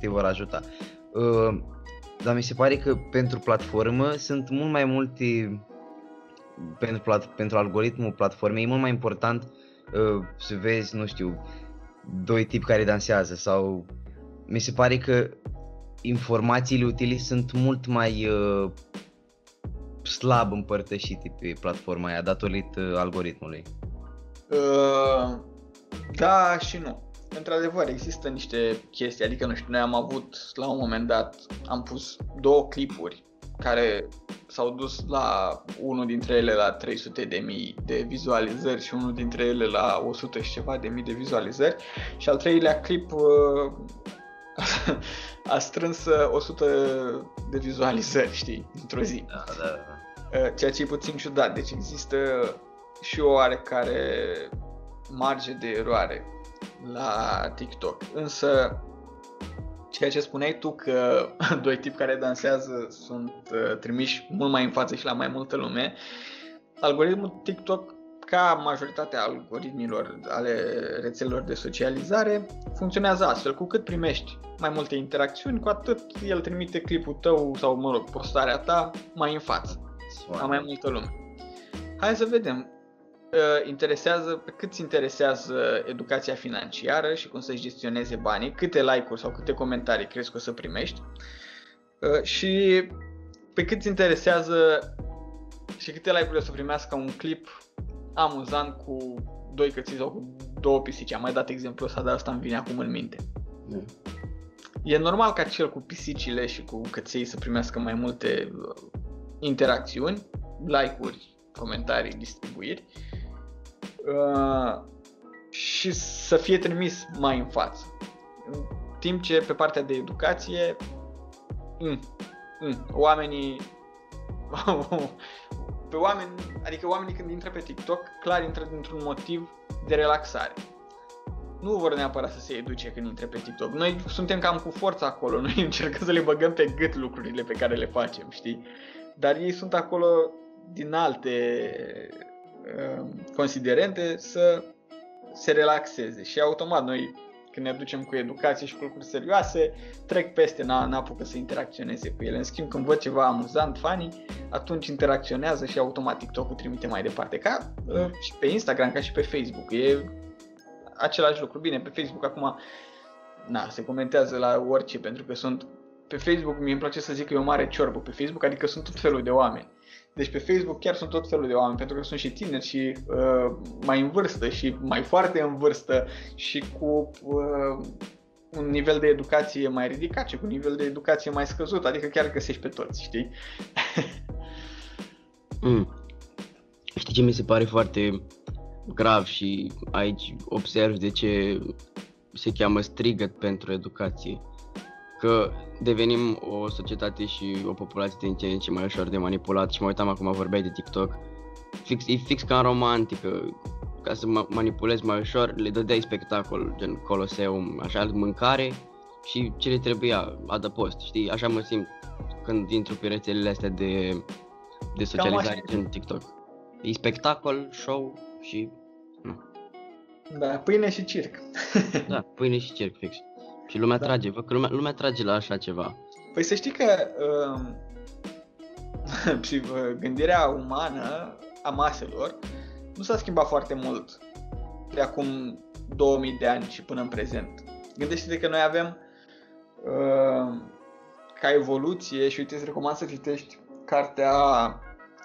te vor ajuta. Uh, dar mi se pare că pentru platformă sunt mult mai multe pentru, plat, pentru algoritmul platformei e mult mai important uh, să vezi, nu știu, doi tipi care dansează sau mi se pare că informațiile utile sunt mult mai uh, slab împărtășite pe platforma aia datorită algoritmului. Uh, da și nu. Într-adevăr, există niște chestii, adică nu știu, noi am avut la un moment dat, am pus două clipuri care s-au dus la unul dintre ele la 300 de mii de vizualizări și unul dintre ele la 100 și ceva de mii de vizualizări și al treilea clip uh, a strâns uh, 100 de vizualizări, știi, într-o zi. Da, da, Uh, ceea ce e puțin ciudat, deci există și o oarecare marge de eroare la TikTok. Însă, ceea ce spuneai tu că doi tipi care dansează sunt uh, trimiși mult mai în față și la mai multă lume, algoritmul TikTok, ca majoritatea algoritmilor ale rețelelor de socializare, funcționează astfel. Cu cât primești mai multe interacțiuni, cu atât el trimite clipul tău sau, mă rog, postarea ta mai în față la mai multă lume. Hai să vedem. Uh, Interesează, pe cât îți interesează educația financiară și cum să-și gestioneze banii, câte like-uri sau câte comentarii crezi că o să primești Uh, și pe cât îți interesează și câte like-uri o să primească un clip amuzant cu doi cățiți sau cu două pisici. Am mai dat exemplul ăsta, dar asta îmi vine acum în minte. Da. E normal ca cel cu pisicile și cu căței să primească mai multe uh, interacțiuni, like-uri, comentarii, distribuiri uh, și să fie trimis mai în față. În timp ce pe partea de educație mm, mm, oamenii pe oameni, adică oamenii când intră pe TikTok, clar intră dintr-un motiv de relaxare. Nu vor neapărat să se educe când intre pe TikTok. Noi suntem cam cu forța acolo, noi încercăm să le băgăm pe gât lucrurile pe care le facem, știi? Dar ei sunt acolo din alte uh, considerente să se relaxeze și automat noi când ne ducem cu educație și cu lucruri serioase, trec peste, n-apucă să interacționeze cu ele. În schimb, când văd ceva amuzant, funny, atunci interacționează și automat TikTok-ul trimite mai departe. Ca uh, și pe Instagram, ca și pe Facebook. E același lucru. Bine, pe Facebook acum na, se comentează la orice, pentru că sunt pe Facebook, mi îmi place să zic că e o mare ciorbă pe Facebook, adică sunt tot felul de oameni. Deci pe Facebook chiar sunt tot felul de oameni, pentru că sunt și tineri și uh, mai în vârstă și mai foarte în vârstă și cu uh, un nivel de educație mai ridicat și cu un nivel de educație mai scăzut, adică chiar găsești pe toți, știi? mm. Știi ce mi se pare foarte grav și aici observ de ce se cheamă strigăt pentru educație că devenim o societate și o populație din ce în ce mai ușor de manipulat și mă uitam acum vorbeai de TikTok. Fix, e fix ca în romantică, ca să mă manipulezi mai ușor, le dădeai spectacol, gen Coloseum, așa, mâncare și ce le trebuia, adăpost, știi? Așa mă simt când intru pe rețelele astea de, de socializare gen TikTok. E spectacol, show și... Nu. Da, pâine și circ. da, pâine și circ, fix. Și lumea da. trage, văd că lumea, lumea trage la așa ceva. Păi să știi că uh, și uh, gândirea umană a maselor nu s-a schimbat foarte mult de acum 2000 de ani și până în prezent. Gândește-te că noi avem uh, ca evoluție și uite îți recomand să citești cartea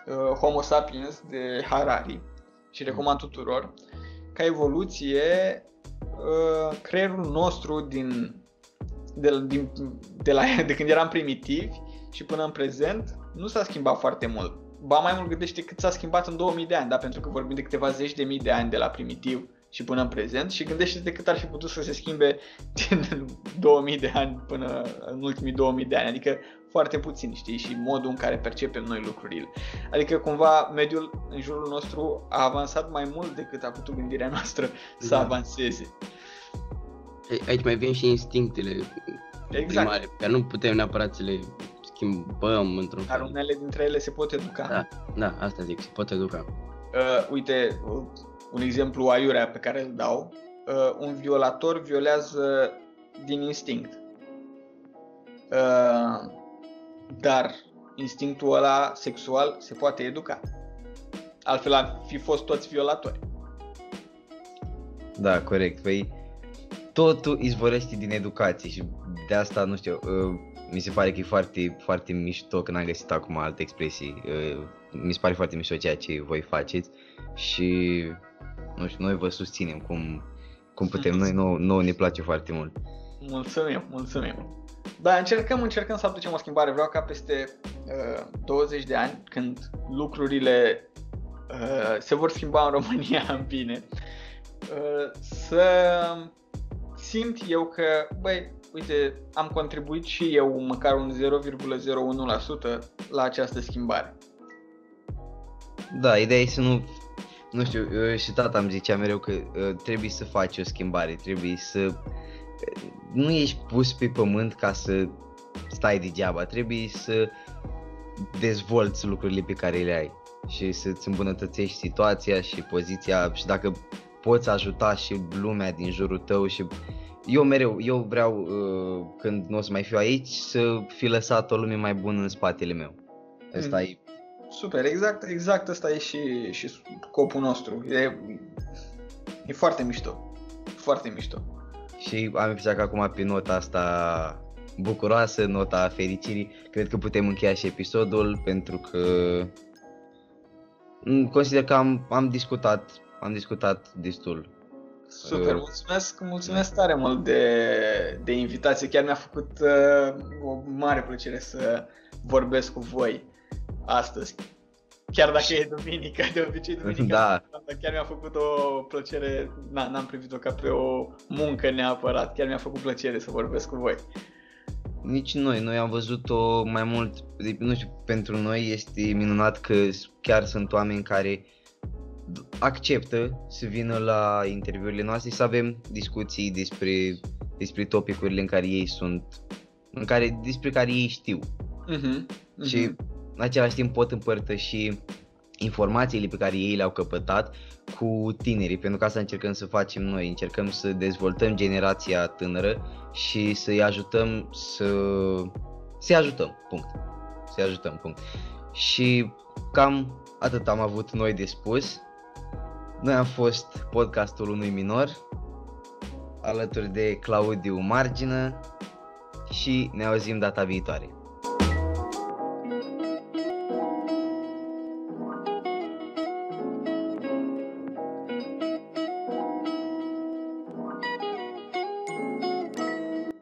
uh, Homo Sapiens de Harari și recomand tuturor. Ca evoluție Uh, creierul nostru din, de, din, de, la, de când eram primitivi și până în prezent nu s-a schimbat foarte mult. Ba mai mult gândește cât s-a schimbat în 2000 de ani, da? pentru că vorbim de câteva zeci de mii de ani de la primitiv și până în prezent și gândește-te cât ar fi putut să se schimbe din 2000 de ani până în ultimii 2000 de ani, adică foarte puțin, știi, și modul în care percepem noi lucrurile. Adică cumva mediul în jurul nostru a avansat mai mult decât a putut gândirea noastră să da. avanseze. Aici mai vin și instinctele exact. primare, care nu putem neapărat să le schimbăm într-un Dar unele dintre ele se pot educa. Da, da, asta zic, se pot educa. Uh, uite, un exemplu aiurea pe care îl dau. Uh, un violator violează din instinct. Uh, dar instinctul ăla sexual se poate educa. Altfel ar fi fost toți violatori. Da, corect. Păi totul izvorește din educație și de asta, nu știu, uh, mi se pare că e foarte, foarte mișto că n-am găsit acum alte expresii. Uh, mi se pare foarte mișto ceea ce voi faceți și, nu știu, noi vă susținem cum, cum putem. Noi, nouă, nouă ne place foarte mult. Mulțumim, mulțumim. Da, încercăm, încercăm să aducem o schimbare. Vreau ca peste uh, 20 de ani, când lucrurile uh, se vor schimba în România în bine, uh, să simt eu că, băi, uite, am contribuit și eu măcar un 0,01% la această schimbare. Da, ideea e să nu, nu știu, eu și tata îmi zicea mereu că uh, trebuie să faci o schimbare, trebuie să nu ești pus pe pământ ca să stai degeaba, trebuie să dezvolți lucrurile pe care le ai și să-ți îmbunătățești situația și poziția și dacă poți ajuta și lumea din jurul tău și eu mereu, eu vreau uh, când nu o să mai fiu aici să fi lăsat o lume mai bună în spatele meu. Asta mm. e Super, exact, exact asta e și, și scopul nostru. E, e foarte mișto. Foarte mișto. Și am impresia că acum pe nota asta bucuroasă, nota fericirii, cred că putem încheia și episodul pentru că consider că am, am discutat, am discutat destul. Super, uh, mulțumesc, mulțumesc tare mult de, de invitație. Chiar mi-a făcut uh, o mare plăcere să vorbesc cu voi astăzi. Chiar dacă e duminică, de obicei duminică, Da. dar chiar mi-a făcut o plăcere, na, n-am privit-o ca pe o muncă neapărat, chiar mi-a făcut plăcere să vorbesc cu voi. Nici noi, noi am văzut-o mai mult, de- nu știu, pentru noi este minunat că s- chiar sunt oameni care d- acceptă să vină la interviurile noastre și să avem discuții despre, despre topicurile în care ei sunt, în care, despre care ei știu. Mhm, și mhm. în același timp pot împărtăși informațiile pe care ei le-au căpătat cu tinerii, pentru că asta încercăm să facem noi, încercăm să dezvoltăm generația tânără și să-i ajutăm să... să-i ajutăm, punct. Să-i ajutăm, punct. Și cam atât am avut noi de spus. Noi am fost podcastul unui minor, alături de Claudiu Margină și ne auzim data viitoare.